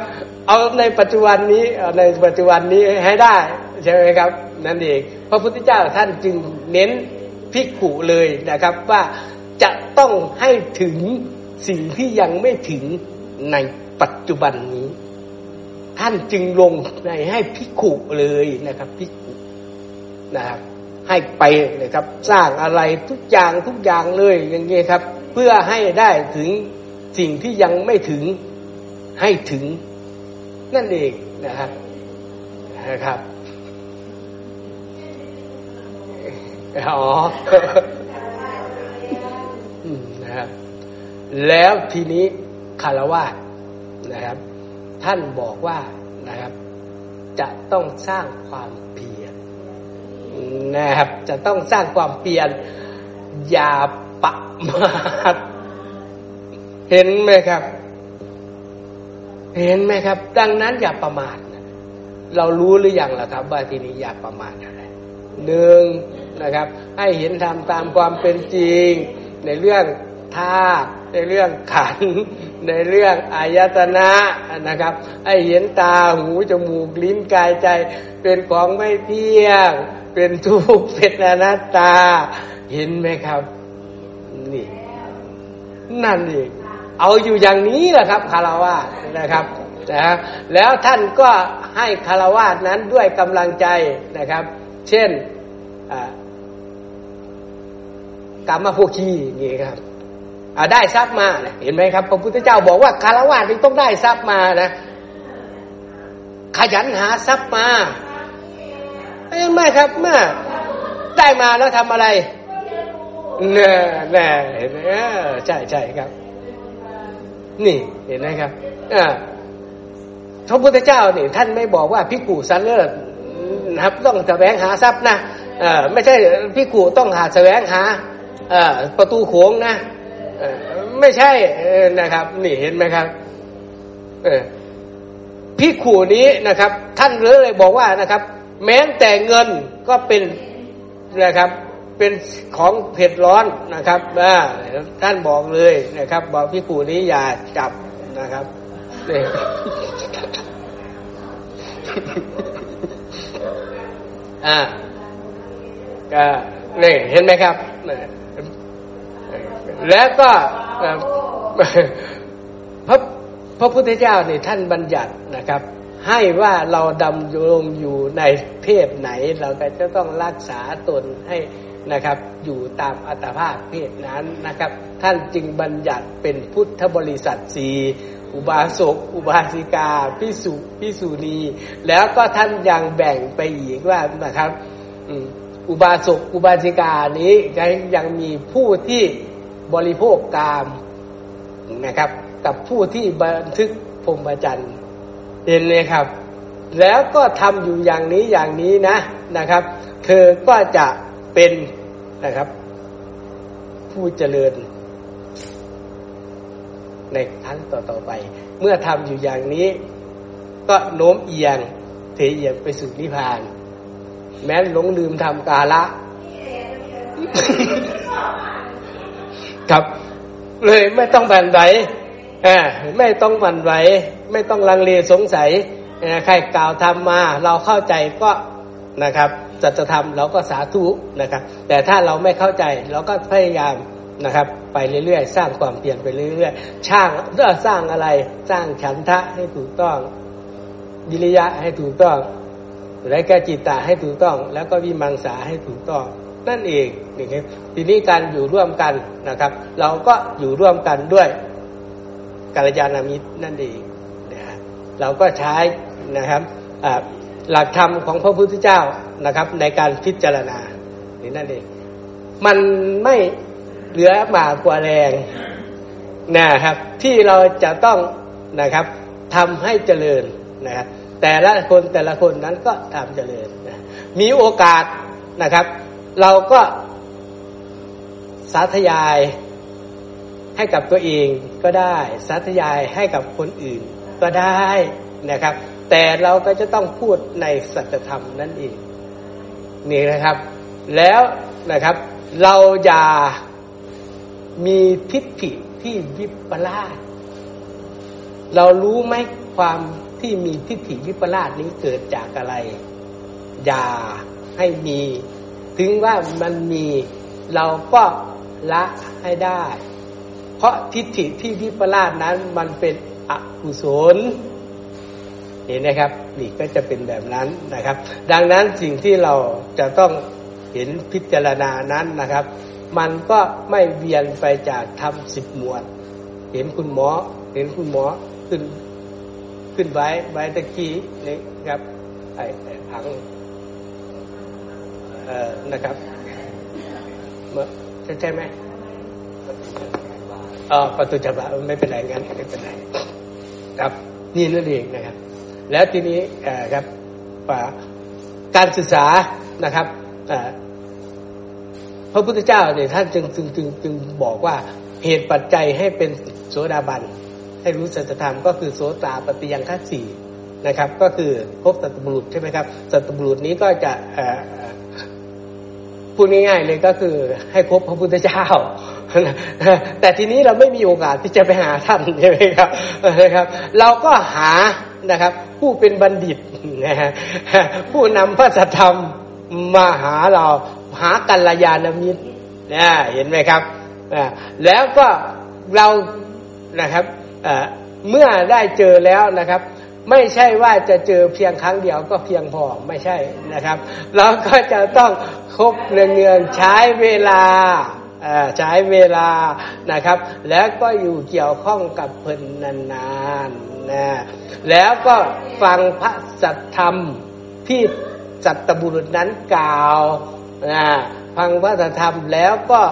เอาในปัจจุบันนี้ในปัจจุบันนี้ให้ได้ ใช่ไหมครับ นั่นเองพระพุทธเจ้าท่านจึงเน้น พิกขุเลยนะครับว่าจะต้องให้ถึงสิ่งที่ยังไม่ถึงในปัจจุบันนี้ ท่านจึงลงในให้พิกขุเลยนะครับพิกขุนะครับ ให้ไปนะครับ สร้างอะไรทุกอย่างทุกอย่างเลยอย่างเงี้ยครับ เพื่อให้ได้ถึงสิ่งที่ยังไม่ถึงให้ถึงนั่นเองนะครับนะครับ อ๋อนะครับ แล้วทีนี้คารวะนะครับ ท่านบอกว่านะครับ จะต้องสร้างความเพียรนะครับ จะต้องสร้างความเปลี่ยนอย่าปะมาทเห็นไหมครับ เห็นไหมครับ ดังนั้นอย่าประมาทเรารู้หรืออยังล่ะครับ ว่าทีนี้อย่าประมาทอะ หนึ่งนะครับให้เห็นธรรมตามความเป็นจริง ในเรื่องธาตุในเรื่องขัน ในเรื่องอายตนะนะครับให้เห็นตาหูจมูกลิ้นกายใจเป็นของไม่เที่ยง เป็นทุกข์เป็นอนัตตา เห็นไหมครับ นี่นั่นเองเอาอยู่อย่างนี้แหละครับคารวะนะครับนะแล้วท่านก็ให้คารวะนั้นด้วยกำลังใจนะครับ เช่นกรรมโภคีนี่ครับได้ทรัพย์มาเห็นไหมครับพระพุทธเจ้าบอกว่าคารวะนี่ต้องได้ทรัพย์มานะขยันหาทรัพย์มาเห็นไหมครับเมื่อได้มาแล้วทำอะไรเน่แน่เห็นไหมใช่ใช่ครับ นี่เห็นไหมครับอ่าพระพุทธเจ้านี่ท่านไม่บอกว่าพิกูสันเลิศ นะครับต้องแสวงหาทรัพย์นะเออไม่ใช่พิกูต้องหาแสวงหาเออประตูโขงนะเออไม่ใช่นะครับ นี่เห็นไหมครับเออพิกูนี้นะครับ ท่านเลยบอกว่านะครับ แม้แต่เงินก็เป็นนะครับเป็นของเผ็ดร้อนนะครับท่านบอกเลยนะครับ บอกพิกูนี้อย่าจับนะครับนี่ อ่าก็นี่เห็นไหมครับแล้วก็พระพระพุทธเจ้านี่ท่านบัญญัตินะครับ ให้ว่าเราดำรงอยู่ในเพศไหน เราก็จะต้องรักษาตนให้นะครับ อยู่ตามอัตภาพเพศนั้นนะครับ ท่านจึงบัญญัติเป็นพุทธบริษัทสี อุบาสก อุบาสิกาพิสุพิสุณีแล้วก็ท่านยังแบ่งไปอีกว่านะครับอุบาสก อุบาสิกานี้ยังมีผู้ที่บริโภคกามนะครับ กับผู้ที่บันทึกพรมจรรย์เห็นเลยครับ แล้วก็ทำอยู่อย่างนี้อย่างนี้นะนะครับ เธอก็จะเป็นนะครับ ผู้เจริญ ในครั้งต่อๆไป เมื่อทำอยู่อย่างนี้ ก็โน้มเอียงเทเอียงไปสู่นิพพาน แม้หลงลืมทำกาละ ครับ เลยไม่ต้องบันไหวไม่ต้องบันไหวไม่ต้องลังเลสงสัยใครกล่าวทำมา เราเข้าใจก็นะครับจัตธรรมเราก็สาธุนะครับ แต่ถ้าเราไม่เข้าใจเราก็พยายาม นะครับ ไปเรื่อยๆ สร้างความเปลี่ยนไปเรื่อยๆช่างเพื่อสร้างอะไรสร้างฉันทะให้ถูกต้องวิริยะให้ถูกต้องและแก้จิตตาให้ถูกต้อง แล้วก็วิมังสาให้ถูกต้อง นั่นเองนะครับทีนี้การอยู่ร่วมกันนะครับ เราก็อยู่ร่วมกันด้วยกัลยาณมิตรนั่นเองนะฮะเราก็ใช้นะครับหลักธรรมของพระพุทธเจ้านะครับ ในการพิจารณานี่นั่นเองมันไม่ เหลือมากกว่าแรงนะครับ ที่เราจะต้องนะครับทำให้เจริญนะครับแต่ละคนแต่ละคนนั้นก็ทำเจริญนะมีโอกาสนะครับ เราก็สาธยายให้กับตัวเองก็ได้สาธยายให้กับคนอื่นก็ได้นะครับ แต่เราก็จะต้องพูดในสัจธรรมนั่นเองนี่นะครับ แล้วนะครับ เราอย่า มีทิฏฐิที่วิปลาสเรารู้ไหมความที่มีทิฏฐิวิปลาสนี้เกิดจากอะไร อย่าให้มี ถึงว่ามันมีเราก็ละให้ได้ เพราะทิฏฐิที่วิปลาสนั้นมันเป็นอกุศลเห็นนะครับนี่ก็จะเป็นแบบนั้นนะครับ ดังนั้นสิ่งที่เราจะต้องเห็นพิจารณานั้นนะครับ มันก็ไม่เวียนไปจากทำสิบหมวด เห็นคุณหมอ เห็นคุณหมอขึ้น ขึ้นไว้ไว้ตะกี้นี่ครับ ไอ้ถังเอ่อนะครับเมื่อใช่ไหมอ๋อประตูจับะไม่เป็นไรงั้นไม่เป็นไรครับ นี่นั่นเองนะครับ แล้วทีนี้ครับการศึกษานะครับ ระพุทธเจ้าเนี่ยท่านจึงจึงจึงจึงบอกว่าเหตุปัจจัยให้เป็นโสดาบันให้รู้สัจธรรมก็คือโสตาปฏิยังคัสี่นะครับ ก็คือพบสัตบุรุษใช่ไหมครับสัตบุรุษนี้ก็จะพูดง่ายๆเลยก็คือให้พบพระพุทธเจ้าแต่ทีนี้เราไม่มีโอกาสที่จะไปหาท่านใช่ไหมครับนะครับ เราก็หานะครับ ผู้เป็นบัณฑิตนะฮะผู้นำพระธรรมมาหาเรา หากัลยาณมิตรนะเห็นไหมครับแล้วก็เรานะครับเมื่อได้เจอแล้วนะครับ ไม่ใช่ว่าจะเจอเพียงครั้งเดียวก็เพียงพอไม่ใช่นะครับ เราก็จะต้องคบเนืองใช้เวลาใช้เวลานะครับ แล้วก็อยู่เกี่ยวข้องกับเพิ่นนานๆนะแล้วก็ฟังพระสัทธรรมที่สัตบุรุษนั้นกล่าว ฟังพระธรรมแล้วก็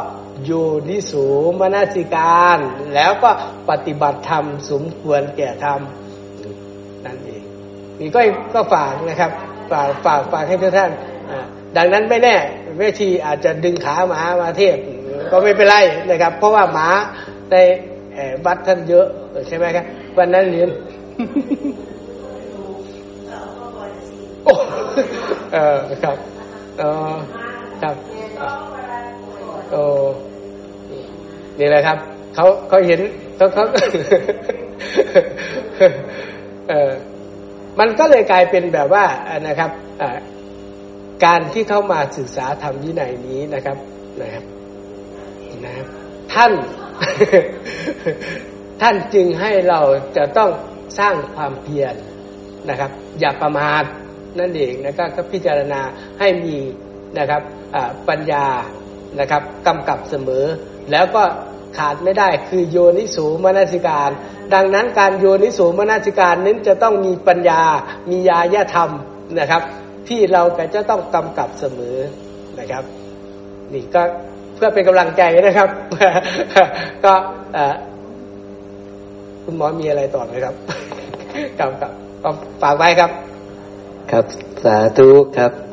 อยู่นิสูมนาสิการ แล้วก็ปฏิบัติธรรมสมควรแก่ธรรมนั่นเองนี่ก็ก็ฝากนะครับ ฝากฝากฝากให้ทุกท่านดังนั้นไม่แน่เวทีอาจจะดึงขาหมามาเทศก็ไม่เป็นไรนะครับ เพราะว่าหมาในบัตรท่านเยอะใช่ไหมครับวันนั้นเรียนโอ้เออครับเออ ครับโอ้นี่แหละครับเขาเขาเห็นเขาเขาเออมันก็เลยกลายเป็นแบบว่านะครับการที่เข้ามาศึกษาธรรมวินัยนี้นะครับนะครับนะครับ ท่าน ท่านจึงให้เราจะต้องสร้างความเพียรนะครับ อย่าประมาทนั่นเองนะครับก็พิจารณาให้มี นะครับปัญญานะครับกำกับเสมอ แล้วก็ขาดไม่ได้คือโยนิสูมนสิการ ดังนั้นการโยนิสูมนสิการนั้นจะต้องมีปัญญา มีญาญธรรมนะครับ ที่เราก็จะต้องกำกับเสมอนะครับ นี่ก็เพื่อเป็นกำลังใจนะครับ ก็คุณหมอมีอะไรต่อไหมครับกับกับฝากไว้ครับ ครับสาธุครับ